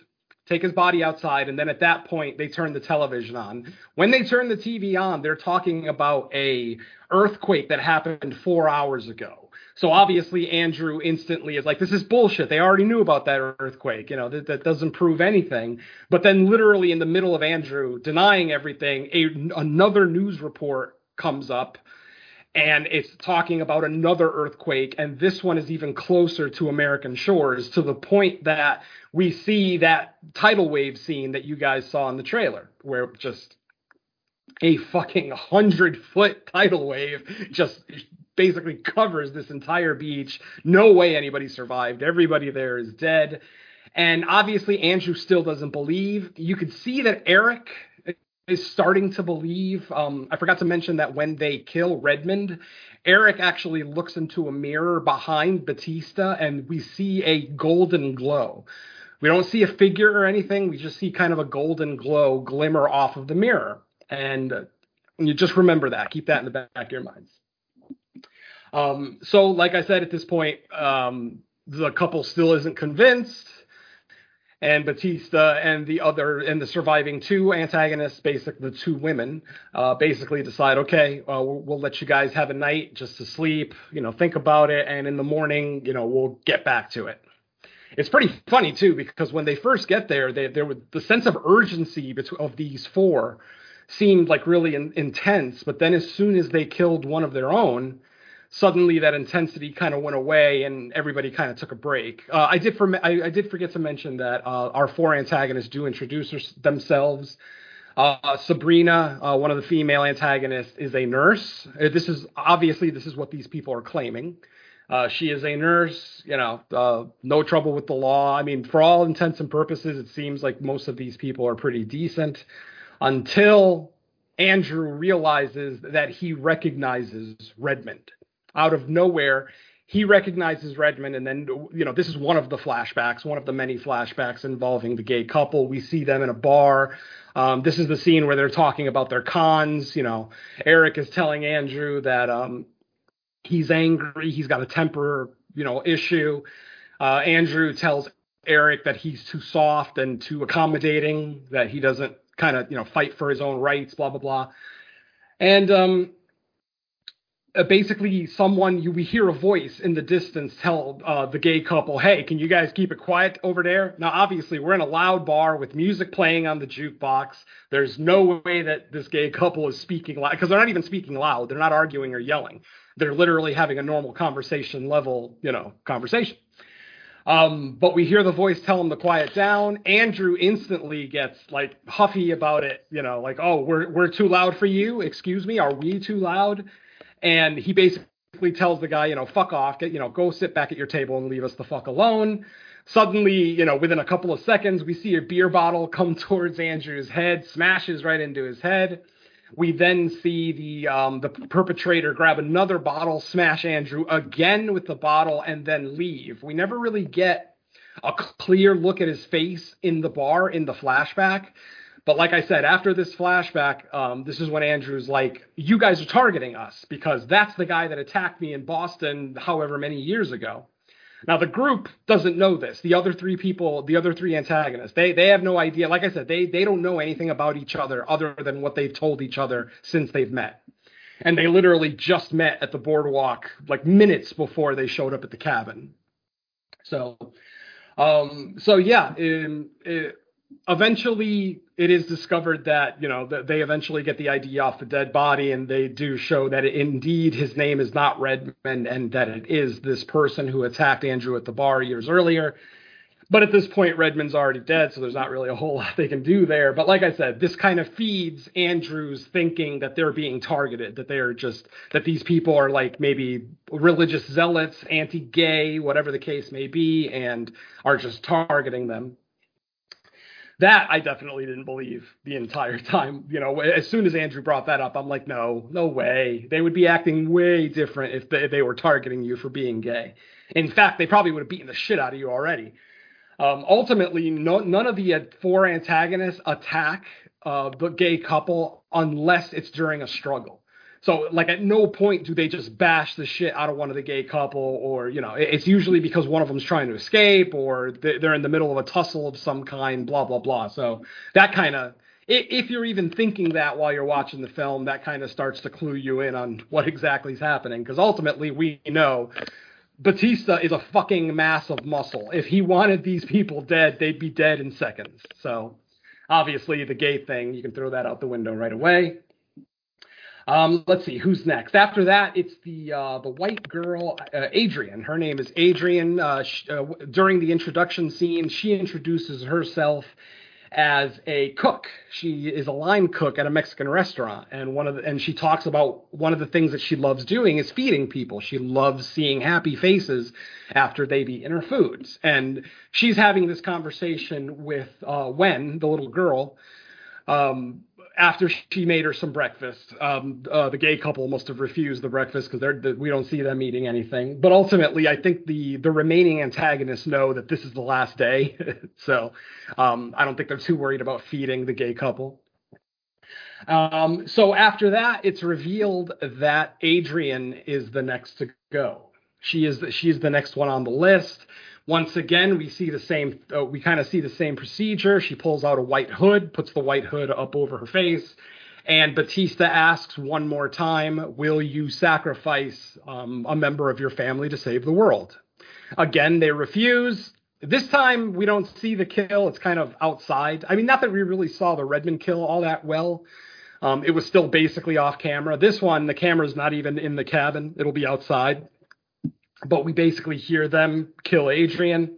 take his body outside, and then at that point they turn the television on. When they turn the TV on, they're talking about a earthquake that happened four hours ago. So obviously Andrew instantly is like, this is bullshit. They already knew about that earthquake. You know, that, that doesn't prove anything. But then literally in the middle of Andrew denying everything, a, another news report comes up and it's talking about another earthquake. And this one is even closer to American shores to the point that we see that tidal wave scene that you guys saw in the trailer where just a fucking hundred foot tidal wave just basically covers this entire beach. No way anybody survived. Everybody there is dead. And obviously, Andrew still doesn't believe. You could see that Eric is starting to believe. Um, I forgot to mention that when they kill Redmond, Eric actually looks into a mirror behind Batista, and we see a golden glow. We don't see a figure or anything. We just see kind of a golden glow glimmer off of the mirror, and you just remember that. Keep that in the back of your minds. Um, so, like I said, at this point, um, the couple still isn't convinced and Batista and the other and the surviving two antagonists, basically the two women, uh, basically decide, okay, uh, we'll, we'll, let you guys have a night just to sleep, you know, think about it, and in the morning, you know, we'll get back to it. It's pretty funny too because when they first get there, they, there was the sense of urgency between, of these four seemed like really in, intense, but then as soon as they killed one of their own, suddenly that intensity kind of went away and everybody kind of took a break. Uh, I did for I, I, did forget to mention that uh, our four antagonists do introduce themselves. Uh, Sabrina, uh, one of the female antagonists, is a nurse. Uh, this is obviously this is what these people are claiming. Uh, she is a nurse, you know, no trouble with the law. I mean, for all intents and purposes, it seems like most of these people are pretty decent until Andrew realizes that he recognizes Redmond out of nowhere he recognizes Redmond, and then you know this is one of the flashbacks, one of the many flashbacks involving the gay couple. We see them in a bar. Um, this is the scene where they're talking about their cons. You know, Eric is telling Andrew that um, he's angry, he's got a temper, you know, issue. Uh, Andrew tells Eric that he's too soft and too accommodating, that he doesn't kind of you know fight for his own rights, blah blah blah. And um, uh, basically someone you we hear a voice in the distance tell uh, the gay couple, "Hey, can you guys keep it quiet over there?" Now, obviously, we're in a loud bar with music playing on the jukebox. There's no way that this gay couple is speaking loud because they're not even speaking loud. They're not arguing or yelling. They're literally having a normal conversation level, you know, conversation. Um, but we hear the voice tell him to quiet down. Andrew instantly gets like huffy about it, you know, like, "Oh, we're we're too loud for you. Excuse me, are we too loud?" And he basically tells the guy, you know, fuck off, get, you know, go sit back at your table and leave us the fuck alone. Suddenly, you know, within a couple of seconds, we see a beer bottle come towards Andrew's head, smashes right into his head. We then see the um, the perpetrator grab another bottle, smash Andrew again with the bottle, and then leave. We never really get a clear look at his face in the bar in the flashback. But like I said, after this flashback, um, this is when Andrew's like, "You guys are targeting us because that's the guy that attacked me in Boston, however many years ago." Now the group doesn't know this. The other three people, the other three antagonists, they they have no idea. Like I said, they they don't know anything about each other other than what they've told each other since they've met. And they literally just met at the boardwalk like minutes before they showed up at the cabin. So, um, so yeah, in, in, eventually it is discovered that you know that they eventually get the ID off the dead body, and they do show that it, indeed his name is not Redmond, and that it is this person who attacked Andrew at the bar years earlier. But at this point, Redmond's already dead, so there's not really a whole lot they can do there. But like I said, this kind of feeds Andrew's thinking that they're being targeted, that they are just that these people are like maybe religious zealots, anti-gay, whatever the case may be, and are just targeting them that I definitely didn't believe the entire time. You know, as soon as Andrew brought that up, I'm like, no, no way. They would be acting way different if they, if they were targeting you for being gay. In fact, they probably would have beaten the shit out of you already. Um, ultimately, no, none of the four antagonists attack uh, the gay couple unless it's during a struggle. So like at no point do they just bash the shit out of one of the gay couple, or you know, it's usually because one of them's trying to escape, or they're in the middle of a tussle of some kind, blah blah blah. So that kind of, if you're even thinking that while you're watching the film, that kind of starts to clue you in on what exactly is happening, because ultimately we know. Batista is a fucking mass of muscle. If he wanted these people dead, they'd be dead in seconds. So, obviously, the gay thing, you can throw that out the window right away. Um, let's see who's next. After that, it's the uh, the white girl, uh, Adrian. Her name is Adrian. Uh, uh, during the introduction scene, she introduces herself as a cook. She is a line cook at a Mexican restaurant, and one of the, and she talks about one of the things that she loves doing is feeding people. She loves seeing happy faces after they've eaten her foods, and she's having this conversation with uh, Wen, the little girl. Um, after she made her some breakfast, um, uh, the gay couple must have refused the breakfast because we don't see them eating anything. But ultimately, I think the the remaining antagonists know that this is the last day, so um, I don't think they're too worried about feeding the gay couple. Um, so after that, it's revealed that Adrian is the next to go. She is the, she's the next one on the list. Once again, we see the same. Uh, we kind of see the same procedure. She pulls out a white hood, puts the white hood up over her face, and Batista asks one more time, "Will you sacrifice um, a member of your family to save the world?" Again, they refuse. This time, we don't see the kill. It's kind of outside. I mean, not that we really saw the Redmond kill all that well. Um, it was still basically off camera. This one, the camera's not even in the cabin. It'll be outside but we basically hear them kill Adrian.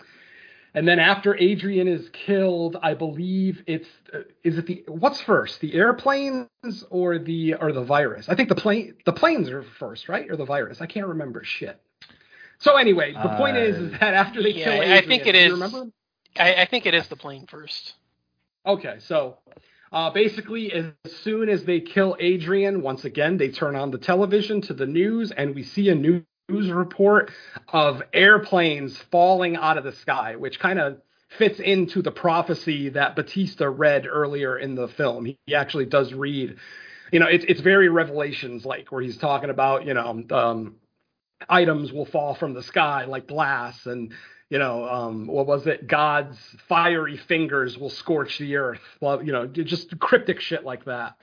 And then after Adrian is killed, I believe it's uh, is it the what's first, the airplanes or the or the virus? I think the plane the planes are first, right? Or the virus? I can't remember shit. So anyway, the uh, point is, is that after they yeah, kill Adrian, I think it is. remember? I, I, think it is the plane first. Okay, so uh, basically, as soon as they kill Adrian, once again they turn on the television to the news, and we see a new news report of airplanes falling out of the sky, which kind of fits into the prophecy that Batista read earlier in the film. He, he actually does read, you know, it's it's very Revelations like, where he's talking about, you know, um, items will fall from the sky like glass and you know, um, what was it? God's fiery fingers will scorch the earth. Well, you know, just cryptic shit like that.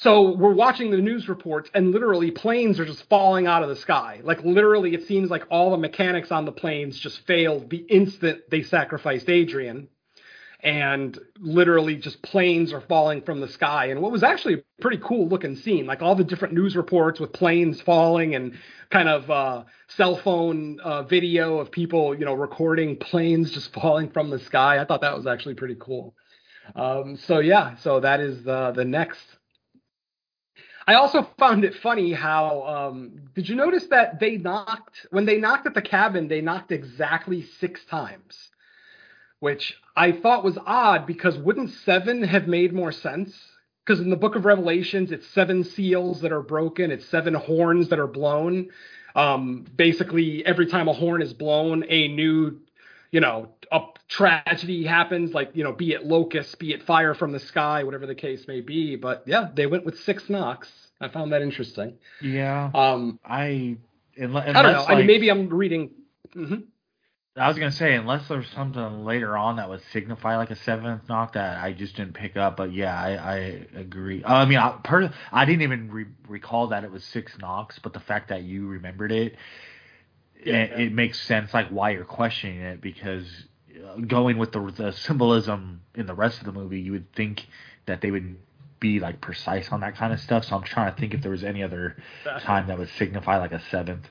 So we're watching the news reports, and literally planes are just falling out of the sky. Like literally, it seems like all the mechanics on the planes just failed the instant they sacrificed Adrian, and literally just planes are falling from the sky. And what was actually a pretty cool looking scene, like all the different news reports with planes falling and kind of uh, cell phone uh, video of people, you know, recording planes just falling from the sky. I thought that was actually pretty cool. Um, so yeah, so that is the the next I also found it funny how um, did you notice that they knocked when they knocked at the cabin they knocked exactly six times, which I thought was odd because wouldn't seven have made more sense? Because in the Book of Revelations, it's seven seals that are broken, it's seven horns that are blown. Um, basically, every time a horn is blown, a new you know, a tragedy happens, like, you know, be it locusts, be it fire from the sky, whatever the case may be. But yeah, they went with six knocks. I found that interesting. Yeah. Um, I, unless, I don't know. Like, I mean, maybe I'm reading. Mm-hmm. I was gonna say unless there's something later on that would signify like a seventh knock that I just didn't pick up, but yeah, I, I agree. Uh, I mean, I, per, I didn't even re- recall that it was six knocks, but the fact that you remembered it, yeah, it, it makes sense like why you're questioning it because uh, going with the, the symbolism in the rest of the movie, you would think that they would be like precise on that kind of stuff. So I'm trying to think if there was any other time that would signify like a seventh.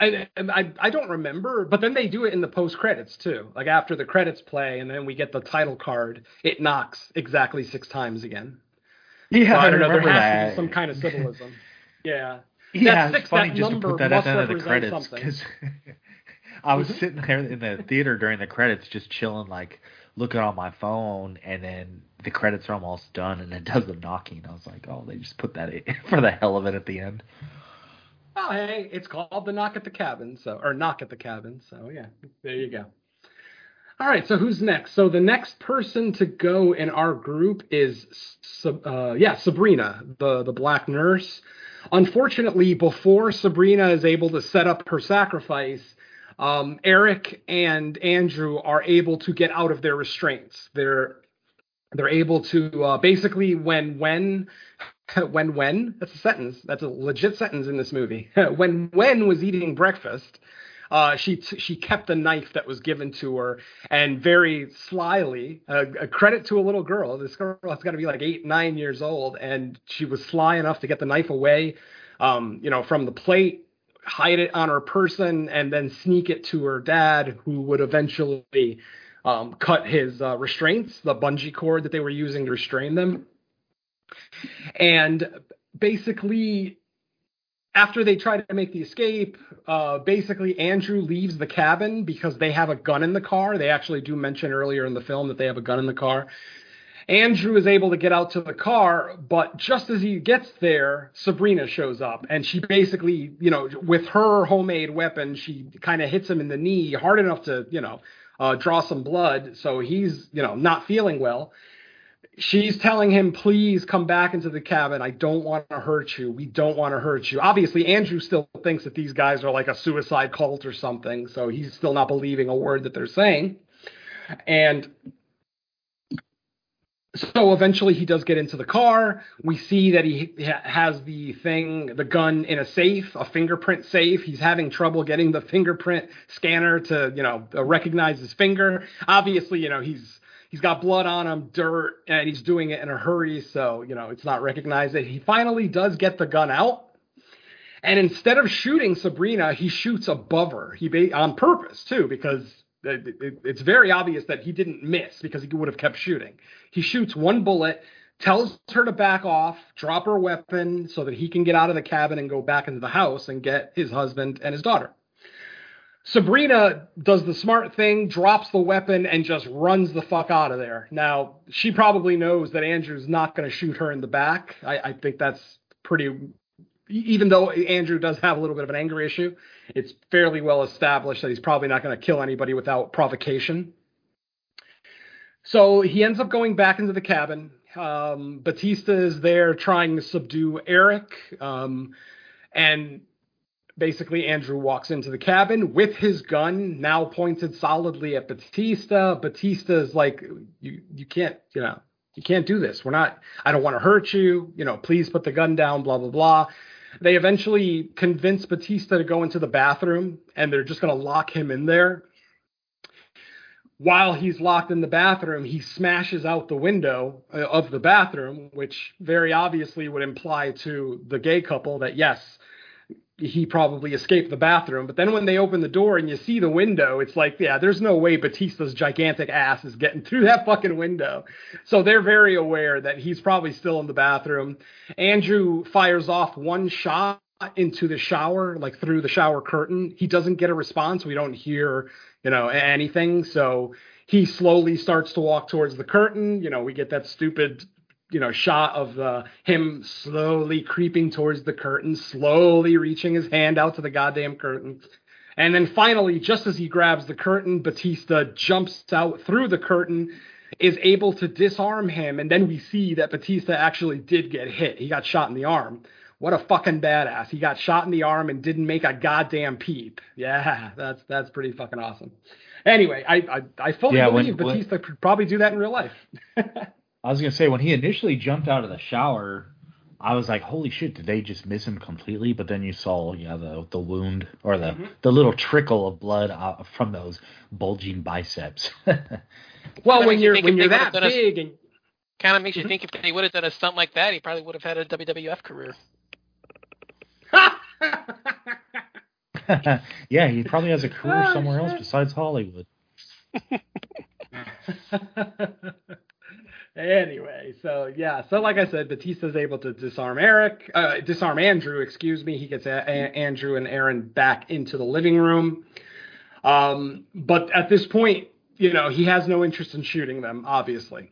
I, I I don't remember, but then they do it in the post credits too. Like after the credits play, and then we get the title card. It knocks exactly six times again. Yeah, so I, I don't know. There has that. to be some kind of symbolism. yeah. Yeah, That it's six, funny just to put that at the end of the credits because I was sitting there in the theater during the credits, just chilling, like looking on my phone, and then the credits are almost done, and it does the knocking. I was like, oh, they just put that in for the hell of it at the end. Oh, hey, it's called the knock at the cabin, so or knock at the cabin. So yeah, there you go. All right, so who's next? So the next person to go in our group is, uh, yeah, Sabrina, the the black nurse. Unfortunately, before Sabrina is able to set up her sacrifice, um, Eric and Andrew are able to get out of their restraints. They're they're able to uh, basically when when when when that's a sentence that's a legit sentence in this movie when when was eating breakfast uh, she t- she kept the knife that was given to her and very slyly uh, a credit to a little girl. This girl has got to be like eight nine years old and she was sly enough to get the knife away um, you know from the plate hide it on her person and then sneak it to her dad who would eventually um, cut his uh, restraints the bungee cord that they were using to restrain them. And basically after they try to make the escape, uh, basically Andrew leaves the cabin because they have a gun in the car. They actually do mention earlier in the film that they have a gun in the car. Andrew is able to get out to the car, but just as he gets there, Sabrina shows up and she basically, you know, with her homemade weapon, she kind of hits him in the knee hard enough to, you know, uh, draw some blood. So he's, you know, not feeling well. She's telling him, please come back into the cabin. I don't want to hurt you. We don't want to hurt you. Obviously, Andrew still thinks that these guys are like a suicide cult or something. So he's still not believing a word that they're saying. And so eventually he does get into the car. We see that he has the thing, the gun in a safe, a fingerprint safe. He's having trouble getting the fingerprint scanner to, you know, recognize his finger. Obviously, you know, he's he's got blood on him, dirt, and he's doing it in a hurry, so you know it's not recognized. That he finally does get the gun out. And instead of shooting Sabrina, he shoots above her. He ba- on purpose too, because it, it, it's very obvious that he didn't miss because he would have kept shooting. He shoots one bullet, tells her to back off, drop her weapon so that he can get out of the cabin and go back into the house and get his husband and his daughter. Sabrina does the smart thing, drops the weapon, and just runs the fuck out of there. Now, she probably knows that Andrew's not going to shoot her in the back. I, I think that's pretty even though Andrew does have a little bit of an anger issue, it's fairly well established that he's probably not going to kill anybody without provocation. So he ends up going back into the cabin. Um, Batista is there trying to subdue Eric. Um, and basically, Andrew walks into the cabin with his gun now pointed solidly at Batista. Batista is like, you, you can't, you know, you can't do this. We're not, I don't want to hurt you. You know, please put the gun down, blah, blah, blah. They eventually convince Batista to go into the bathroom and they're just going to lock him in there. While he's locked in the bathroom, he smashes out the window uh, of the bathroom, which very obviously would imply to the gay couple that yes, he probably escaped the bathroom. But then when they open the door and you see the window, it's like, yeah, there's no way Batista's gigantic ass is getting through that fucking window. So they're very aware that he's probably still in the bathroom. Andrew fires off one shot into the shower, like through the shower curtain. He doesn't get a response. We don't hear, you know, anything. So he slowly starts to walk towards the curtain. You know, we get that stupid you know shot of uh, him slowly creeping towards the curtain, slowly reaching his hand out to the goddamn curtain. And then finally, just as he grabs the curtain, Batista jumps out through the curtain, is able to disarm him, and then we see that Batista actually did get hit. He got shot in the arm. What a fucking badass. He got shot in the arm and didn't make a goddamn peep. Yeah, that's that's pretty fucking awesome. Anyway, I I, I fully Yeah, when- believe Batista could probably do that in real life. I was gonna say when he initially jumped out of the shower, I was like, "Holy shit! Did they just miss him completely?" But then you saw, yeah, the the wound or the the little trickle of blood uh, from those bulging biceps. Well, when you you're think when if you're that would've a- big and Kind of makes you Mhm. think if they would have done a stunt like that, he probably would have had a WWF career. yeah, he probably has a career Oh, somewhere else besides Hollywood. Anyway, so yeah, so like I said, Batista's able to disarm Eric, uh, disarm Andrew. Excuse me. He gets a- a- Andrew and Aaron back into the living room. Um, but at this point, you know, he has no interest in shooting them. Obviously,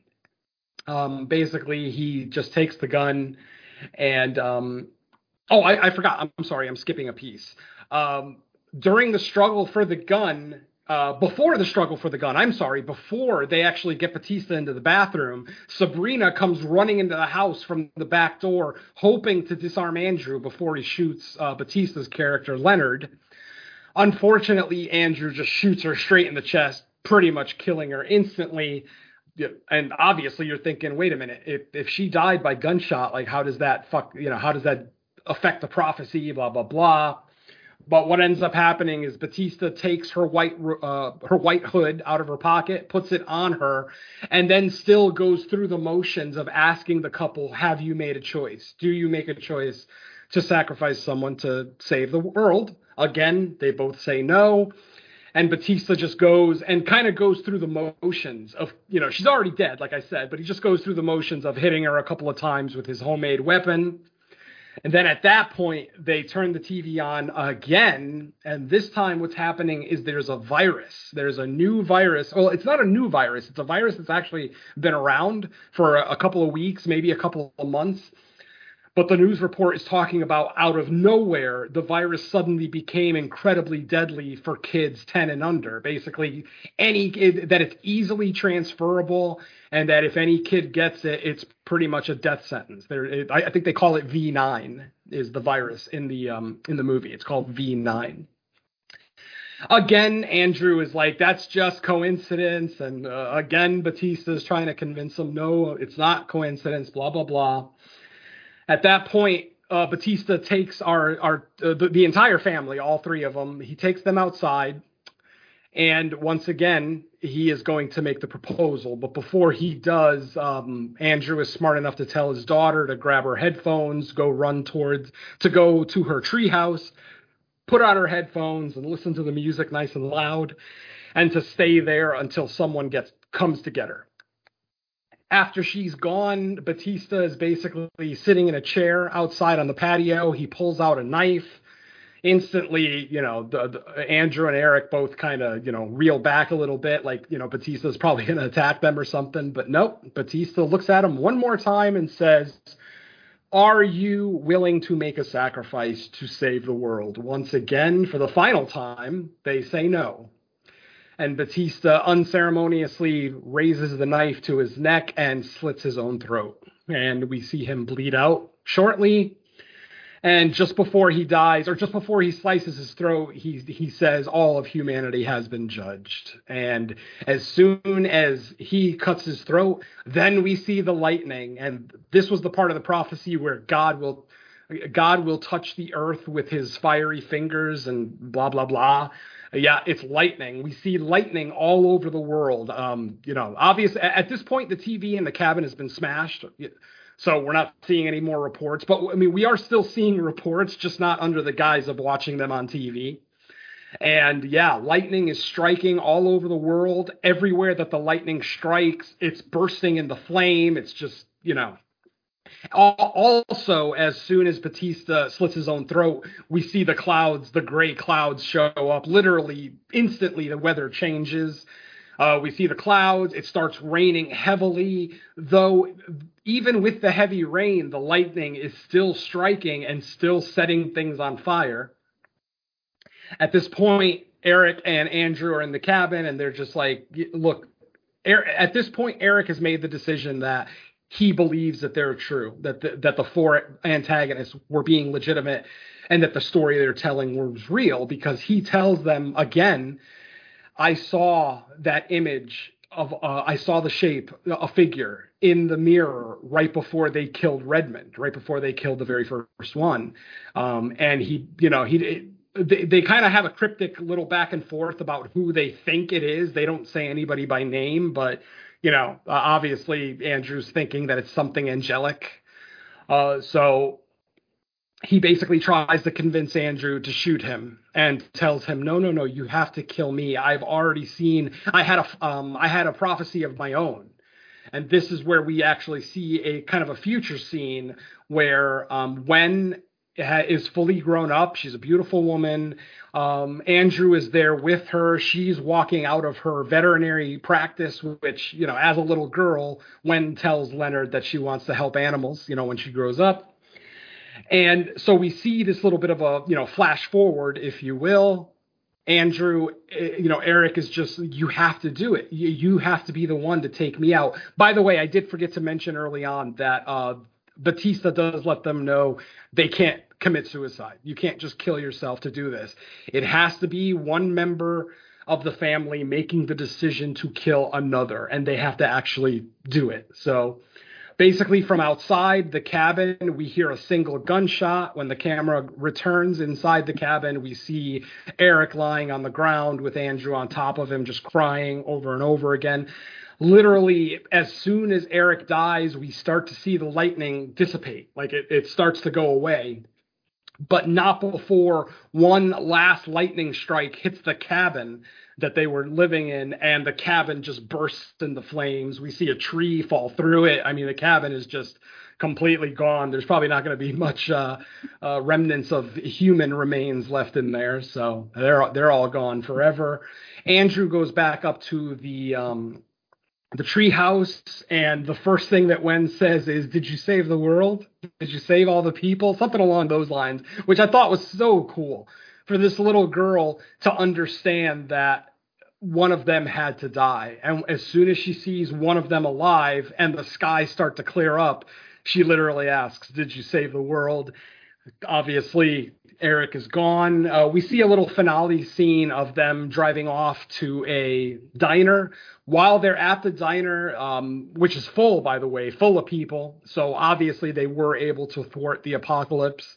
um, basically, he just takes the gun and um, oh, I, I forgot. I'm, I'm sorry. I'm skipping a piece. Um, during the struggle for the gun, uh, before the struggle for the gun, I'm sorry, before they actually get Batista into the bathroom, Sabrina comes running into the house from the back door, hoping to disarm Andrew before he shoots uh, Batista's character, Leonard. Unfortunately, Andrew just shoots her straight in the chest, pretty much killing her instantly. And obviously, you're thinking, wait a minute, if if she died by gunshot, like how does that fuck, you know, how does that affect the prophecy? Blah blah blah. But what ends up happening is Batista takes her white uh, her white hood out of her pocket, puts it on her, and then still goes through the motions of asking the couple, "Have you made a choice? Do you make a choice to sacrifice someone to save the world?" Again, they both say no, and Batista just goes and kind of goes through the motions of, you know, she's already dead, like I said, but he just goes through the motions of hitting her a couple of times with his homemade weapon And then at that point, they turn the TV on again. And this time, what's happening is there's a virus. There's a new virus. Well, it's not a new virus, it's a virus that's actually been around for a, couple of weeks, maybe a couple of months. But the news report is talking about out of nowhere, the virus suddenly became incredibly deadly for kids 10 and under. Basically, any kid, that it's easily transferable, and that if any kid gets it, it's pretty much a death sentence. There, it, I, think they call it V9 is the virus in the um, in the movie. It's called V9 again andrew is like that's just coincidence and uh, again batista is trying to convince him no it's not coincidence blah blah blah at that point uh, batista takes our our uh, the, the entire family all three of them he takes them outside and once again he is going to make the proposal. But before he does um, andrew is smart enough to tell his daughter to grab her headphones go run towards to go to her treehouse put on her headphones and listen to the music nice and loud and to stay there until someone gets comes to get her after she's gone batista is basically sitting in a chair outside on the patio he pulls out a knife instantly you know the, the andrew and eric both kind of you know reel back a little bit like you know batista's probably going to attack them or something but nope batista looks at him one more time and says are you willing to make a sacrifice to save the world? Once again, for the final time, they say no. And Batista unceremoniously raises the knife to his neck and slits his own throat. And we see him bleed out shortly. And just before he dies, or just before he slices his throat, he he says all of humanity has been judged. And as soon as he cuts his throat, then we see the lightning. And this was the part of the prophecy where God will God will touch the earth with his fiery fingers and blah blah blah. Yeah, it's lightning. We see lightning all over the world. Um, you know, obvious at this point the TV in the cabin has been smashed. So we're not seeing any more reports, but I mean, we are still seeing reports, just not under the guise of watching them on TV. And yeah, lightning is striking all over the world. Everywhere that the lightning strikes, it's bursting into flame. It's just, you know. Also, as soon as Batista slits his own throat, we see the clouds, the gray clouds show up. Literally, instantly, the weather changes. Uh, we see the clouds. It starts raining heavily, though, even with the heavy rain, the lightning is still striking and still setting things on fire. At this point, Eric and Andrew are in the cabin, and they're just like, look, at this point, Eric has made the decision that he believes that they're true, that the, that the four antagonists were being legitimate, and that the story they're telling was real because he tells them again I saw that image of uh, I saw the shape, a figure in the mirror right before they killed Redmond, right before they killed the very first one, um, and he, you know, he. It, they, they kind of have a cryptic little back and forth about who they think it is. They don't say anybody by name, but you know, uh, obviously Andrew's thinking that it's something angelic. Uh, so he basically tries to convince Andrew to shoot him and tells him, "No, no, no, you have to kill me. I've already seen. I had a um, I had a prophecy of my own." And this is where we actually see a kind of a future scene where um, Wen is fully grown up. She's a beautiful woman. Um, Andrew is there with her. She's walking out of her veterinary practice, which, you know, as a little girl, Wen tells Leonard that she wants to help animals, you know, when she grows up. And so we see this little bit of a, you know, flash forward, if you will. Andrew, eh, you know, Eric is just, you have to do it. You, you have to be the one to take me out. By the way, I did forget to mention early on that uh, Batista does let them know they can't commit suicide. You can't just kill yourself to do this. It has to be one member of the family making the decision to kill another, and they have to actually do it. So Basically, from outside the cabin, we hear a single gunshot. When the camera returns inside the cabin, we see Eric lying on the ground with Andrew on top of him, just crying over and over again. Literally, as soon as Eric dies, we start to see the lightning dissipate. Like it, it starts to go away. but not before one last lightning strike hits the cabin that they were living in and the cabin just bursts into flames. We see a tree fall through it. I mean, the cabin is just completely gone. There's probably not going to be much uh, uh, remnants of human remains left in there, so they're they're all gone forever. Andrew goes back up to the um, the treehouse, and the first thing that Wen says is, "Did you save the world? Did you save all the people?" Something along those lines, which I thought was so cool for this little girl to understand that one of them had to die. And as soon as she sees one of them alive and the sky start to clear up, she literally asks, Did you save the world? Obviously, Eric is gone. Uh, we see a little finale scene of them driving off to a diner. While they're at the diner, um, which is full, by the way, full of people. So obviously, they were able to thwart the apocalypse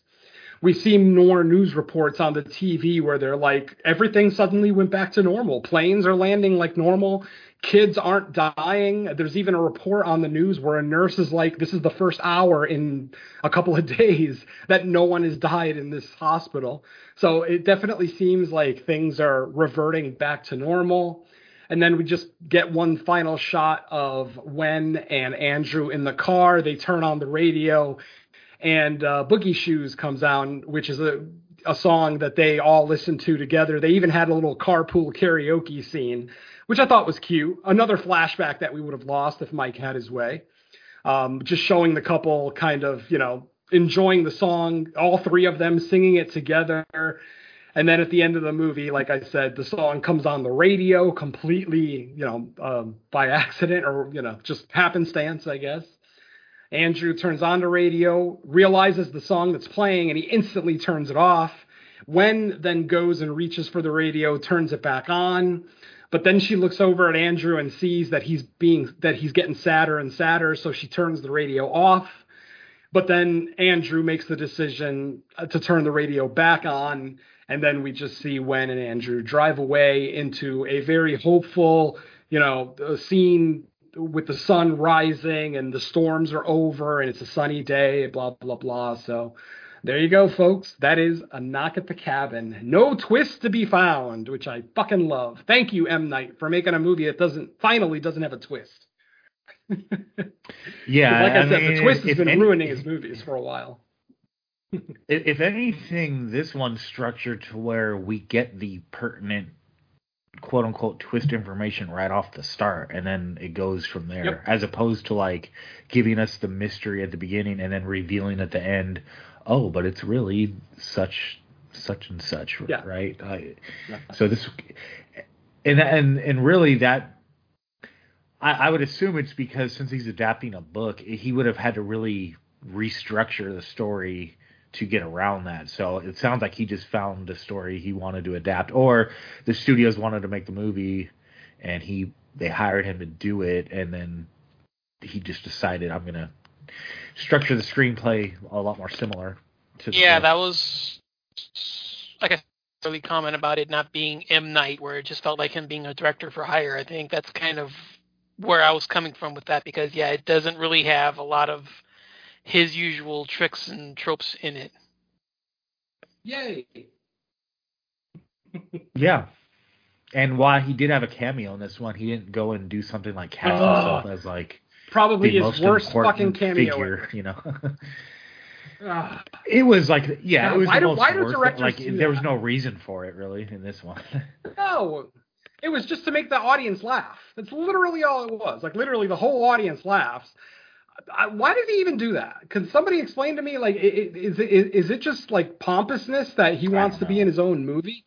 we see more news reports on the TV where they're like, everything suddenly went back to normal. Planes are landing like normal. Kids aren't dying. There's even a report on the news where a nurse is like, this is the first hour in a couple of days that no one has died in this hospital. So it definitely seems like things are reverting back to normal. And then we just get one final shot of Wen and Andrew in the car. They turn on the radio and uh, Boogie Shoes comes out, which is a a song that they all listened to together. They even had a little carpool karaoke scene, which I thought was cute. Another flashback that we would have lost if Mike had his way. Um, just showing the couple kind of, you know, enjoying the song, all three of them singing it together. And then at the end of the movie, like I said, the song comes on the radio completely, you know, um, by accident or, you know, just happenstance, I guess. Andrew turns on the radio, realizes the song that's playing, and he instantly turns it off. Wen then goes and reaches for the radio, turns it back on. But then she looks over at Andrew and sees that he's being that he's getting sadder and sadder, so she turns the radio off. But then Andrew makes the decision uh, to turn the radio back on, and then we just see Wen and Andrew drive away into a very hopeful, you know, scene with the sun rising and the storms are over and it's a sunny day, blah blah blah. So there you go, folks. That is a knock at the cabin. No twist to be found, which I fucking love. Thank you, M. Night, for making a movie that doesn't finally doesn't have a twist. Yeah, like I, I said, mean, the twist has been any- ruining his movies for a while. If, if anything, this one's structured to where we get the pertinent quote unquote twist information right off the start and then it goes from there Yep. as opposed to like giving us the mystery at the beginning and then revealing at the end oh but it's really such such and such Yeah. right I, so this and and and really that I, I would assume it's because since he's adapting a book he would have had to really restructure the story to get around that. So it sounds like he just found a story he wanted to adapt, or the studios wanted to make the movie, and he they hired him to do it, and then he just decided I'm gonna structure the screenplay a lot more similar to the Yeah, book. that was like a early comment about it not being M. Night, where it just felt like him being a director for hire. I think that's kind of where I was coming from with that because yeah, it doesn't really have a lot of his usual tricks and tropes in it. Yay! yeah. And while he did have a cameo in this one, he didn't go and do something like cast Ugh. himself as like Probably the his most worst fucking cameo. figure, you know. Ah. It was like, yeah, Yeah, it was why the do- most why do directors Like, do there was no reason for it really in this one. No, it was just to make the audience laugh. That's literally all it was. Like literally, the whole audience laughs. I, why did he even do that? Can somebody explain to me? Like, is it is it just like pompousness that he wants to be in his own movie?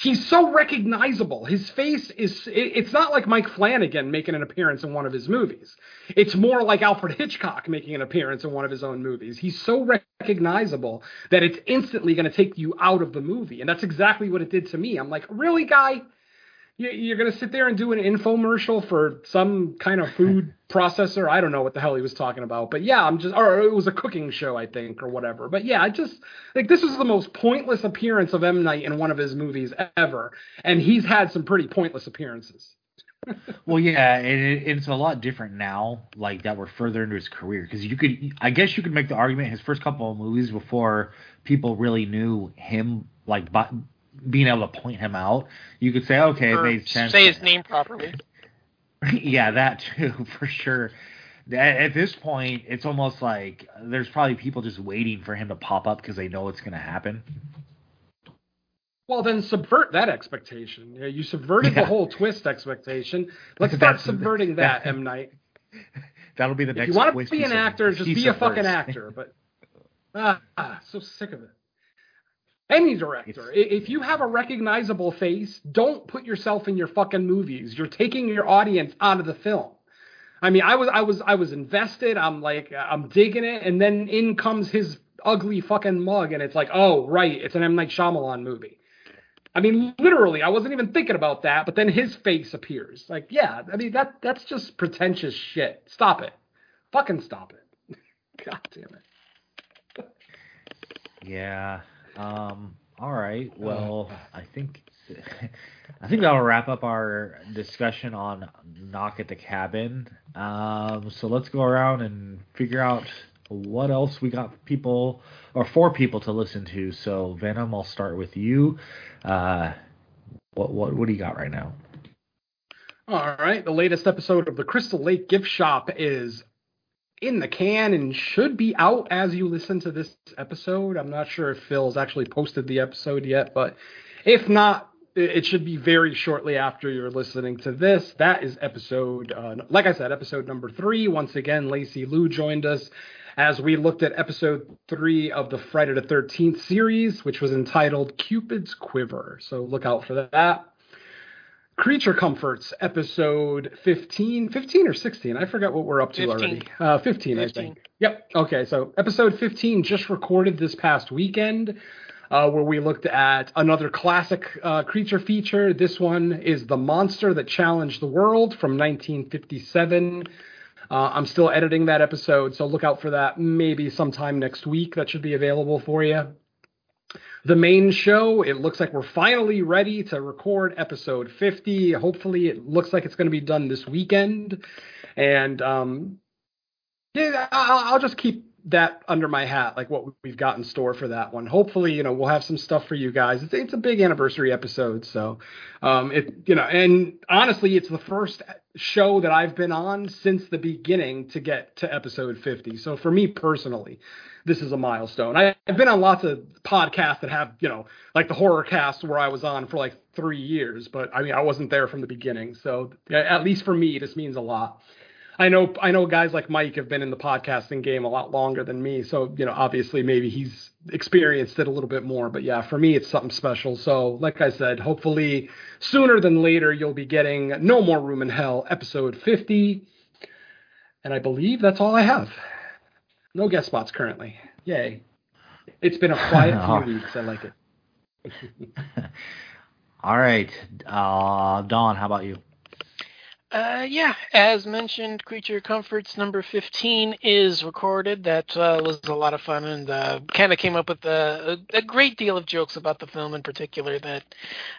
He's so recognizable. His face is. it- It's not like Mike Flanagan making an appearance in one of his movies. It's more like Alfred Hitchcock making an appearance in one of his own movies. He's so recognizable that it's instantly going to take you out of the movie, and that's exactly what it did to me. I'm like, really, guy? You- You're going to sit there and do an infomercial for some kind of food processor? I don't know what the hell he was talking about, but yeah, I'm just, or it was a cooking show, I think, or whatever. But yeah, I just like this was the most pointless appearance of M. Night in one of his movies ever, and he's had some pretty pointless appearances. Well, yeah, and it, it's a lot different now, like that we're further into his career. Because you could, I guess, you could make the argument his first couple of movies before people really knew him, like by, being able to point him out. You could say, okay, it Or made sense. say his name properly. yeah, that too, for sure. At, at this point, it's almost like there's probably people just waiting for him to pop up because they know it's going to happen. Well, then subvert that expectation. You subverted Yeah. the whole twist expectation. Let's start That's- subverting that, that- M. Night. That'll be the If next. you want to twist be an actor, just be a fucking actor. But ah, ah, so sick of it. Any director, I- if you have a recognizable face, don't put yourself in your fucking movies. You're taking your audience out of the film. I mean, I was, I was, I was invested. I'm like, I'm digging it, and then in comes his ugly fucking mug, and it's like, oh right, it's an M. Night Shyamalan movie. I mean, literally, I wasn't even thinking about that, but then his face appears. Like, yeah, I mean that that's just pretentious shit. Stop it. Fucking stop it. God damn it. Yeah. Um. All right. Well, I think I think that'll wrap up our discussion on Knock at the Cabin. Um. So let's go around and figure out what else we got people or for people to listen to. So Venom, I'll start with you. Uh, what what what do you got right now? All right, the latest episode of the Crystal Lake Gift Shop is in the can and should be out as you listen to this episode. I'm not sure if Phil's actually posted the episode yet, but if not, it should be very shortly after you're listening to this. That is episode, uh, like I said, episode number three. Once again, Lacey Lou joined us as we looked at episode three of the Friday the 13th series, which was entitled Cupid's Quiver. So look out for that. Creature Comforts, episode 15, 15 or 16. I forgot what we're up to 15. already. Uh, 15, I think. Yep. Okay. So episode 15 just recorded this past weekend, uh, where we looked at another classic uh, creature feature. This one is The Monster That Challenged the World from 1957. Uh, I'm still editing that episode, so look out for that maybe sometime next week. That should be available for you the main show. It looks like we're finally ready to record episode 50. Hopefully, it looks like it's going to be done this weekend. And um, yeah, I'll, just keep that under my hat, like what we've got in store for that one. Hopefully, you know, we'll have some stuff for you guys. It's, it's a big anniversary episode, so um, it, you know, and honestly, it's the first show that I've been on since the beginning to get to episode 50. So for me personally, this is a milestone. I, I've been on lots of podcasts that have, you know, like the horror cast where I was on for like three years, but I mean, I wasn't there from the beginning. So at least for me, this means a lot. I know, I know guys like Mike have been in the podcasting game a lot longer than me. So, you know, obviously maybe he's experienced it a little bit more, but yeah, for me, it's something special. So like I said, hopefully sooner than later, you'll be getting No More Room in Hell episode 50. And I believe that's all I have. No guest spots currently. Yay. It's been a quiet few weeks. I like it. All right, uh, Don, how about you? Uh, yeah, as mentioned, Creature Comforts number 15 is recorded. That uh, was a lot of fun and uh, kind of came up with a, a, a great deal of jokes about the film in particular. That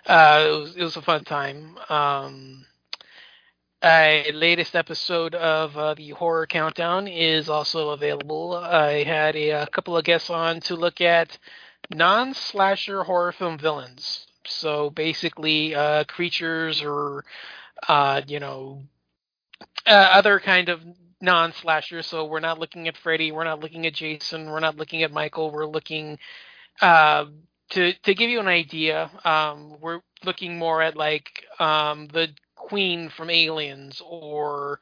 uh, it, was, it was a fun time. Um, a latest episode of uh, the Horror Countdown is also available. I had a, a couple of guests on to look at non-slasher horror film villains. So basically, uh, creatures or uh, you know, uh, other kind of non-slasher. So we're not looking at Freddy, we're not looking at Jason, we're not looking at Michael. We're looking uh, to to give you an idea. Um, we're looking more at like um, the Queen from Aliens, or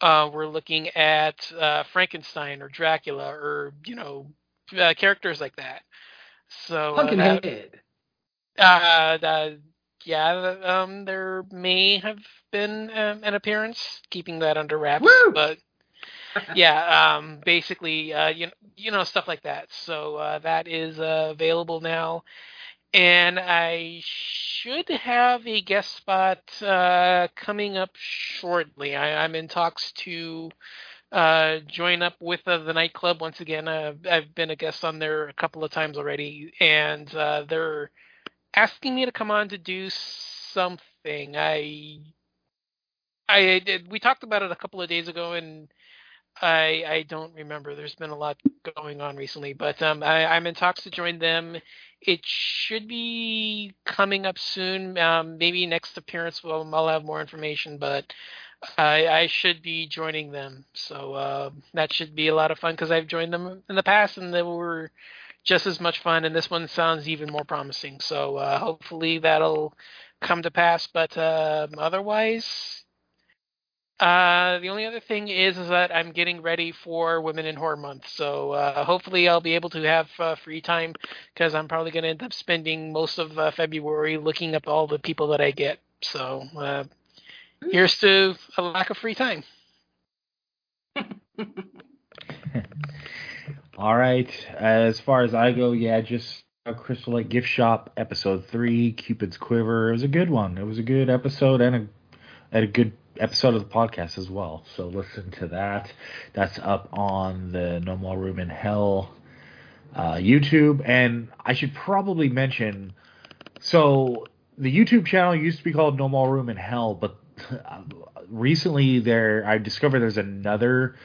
uh, we're looking at uh, Frankenstein or Dracula, or you know, uh, characters like that. So uh, that- Pumpkinhead. uh, uh, yeah, um, there may have been um, an appearance, keeping that under wraps. Woo! But yeah, um, basically, uh, you know, you know, stuff like that. So uh, that is uh, available now, and I should have a guest spot uh, coming up shortly. I, I'm in talks to uh, join up with uh, the nightclub once again. Uh, I've been a guest on there a couple of times already, and uh, they're asking me to come on to do something. I I did. We talked about it a couple of days ago, and I I don't remember. There's been a lot going on recently, but um, I, I'm in talks to join them. It should be coming up soon. Um, maybe next appearance, well, I'll have more information, but I, I should be joining them. So uh, that should be a lot of fun because I've joined them in the past, and they were just as much fun. And this one sounds even more promising. So uh, hopefully that'll come to pass. But um otherwise, uh, the only other thing is, is that I'm getting ready for Women in Horror Month, so uh, hopefully I'll be able to have uh, free time because I'm probably going to end up spending most of uh, February looking up all the people that I get. So uh, here's to a lack of free time. All right. As far as I go, yeah, just a Crystal Lake Gift Shop episode three, Cupid's Quiver. It was a good one. It was a good episode and a and a good episode of the podcast as well. So listen to that. That's up on the No More Room in Hell uh, YouTube. And I should probably mention, so the YouTube channel used to be called No More Room in Hell, but recently there I discovered there's another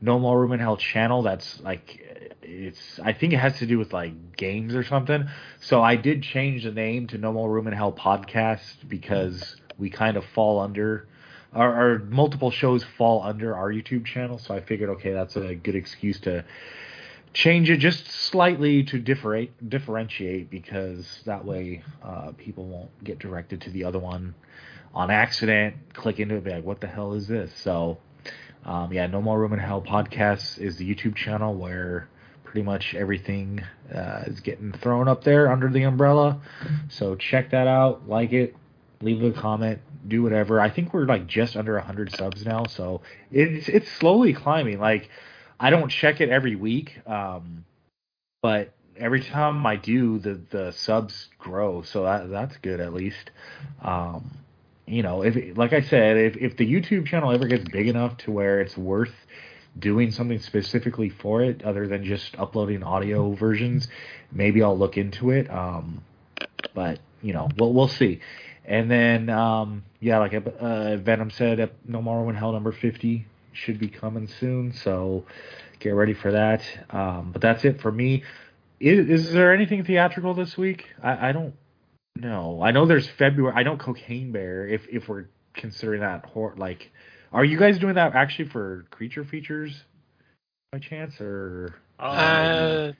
No More Room in Hell channel that's like it's I think it has to do with like games or something. So I did change the name to No More Room in Hell podcast because we kind of fall under our, our multiple shows fall under our YouTube channel. So I figured okay, that's a good excuse to change it just slightly to differentiate differentiate because that way uh, people won't get directed to the other one on accident, click into it, be like, what the hell is this? So, um, yeah, No More Room in Hell podcast is the YouTube channel where pretty much everything uh, is getting thrown up there under the umbrella. So check that out, like it, leave a comment, do whatever. I think we're like just under 100 subs now, so it's it's slowly climbing. Like I don't check it every week, um, but every time I do, the the subs grow, so that that's good at least. Um, you know, if like I said, if if the YouTube channel ever gets big enough to where it's worth doing something specifically for it other than just uploading audio versions, maybe I'll look into it. Um, but you know, we'll we'll see. And then um, yeah, like uh, Venom said, No More When Hell number fifty should be coming soon, so get ready for that. Um, but that's it for me. Is, is there anything theatrical this week? I, I don't know. I know there's February. I know Cocaine Bear. If if we're considering that horror, like, are you guys doing that actually for creature features by chance or? Uh,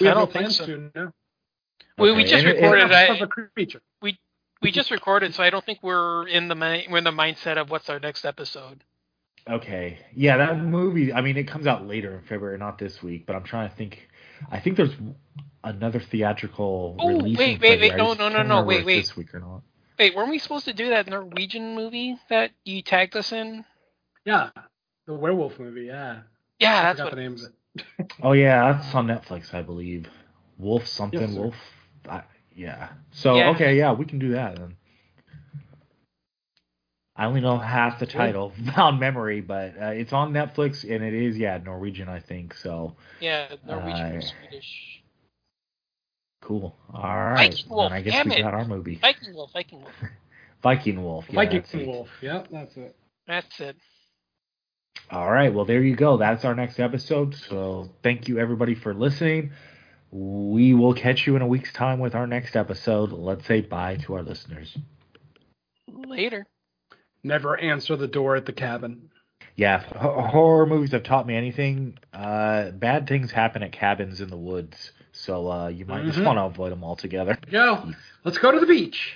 we I don't think so. to. No. We, we just and recorded. Enough I, of a creature. we just recorded, so I don't think we're in the mi- we're in the mindset of what's our next episode. Okay. Yeah, that movie. I mean, it comes out later in February, not this week. But I'm trying to think. I think there's another theatrical Oh, release. wait, wait, wait, no, no, no, no, remember wait, wait. This week or not? Wait, weren't we supposed to do that Norwegian movie that you tagged us in? Yeah, the werewolf movie. Yeah, Yeah, that's what the name of it. Oh yeah, that's on Netflix, I believe. Wolf something Yes. Wolf. I, yeah. So Yeah. okay, yeah, we can do that then. I only know half the title on memory, but uh, it's on Netflix and it is yeah Norwegian, I think. So Yeah, Norwegian or Uh, Swedish. cool. All right, Viking Wolf, then I guess damn we it. got our movie. Viking Wolf, Viking Wolf. Viking Wolf. Yeah, Viking that's it. Wolf. Yeah, that's it. That's it. All right, well there you go. That's our next episode. So thank you everybody for listening. We will catch you in a week's time with our next episode. Let's say bye to our listeners. Later. Never answer the door at the cabin. Yeah, if horror movies have taught me anything. Uh, bad things happen at cabins in the woods, so uh, you might just Mhm. want to avoid them altogether. Go. Let's go to the beach.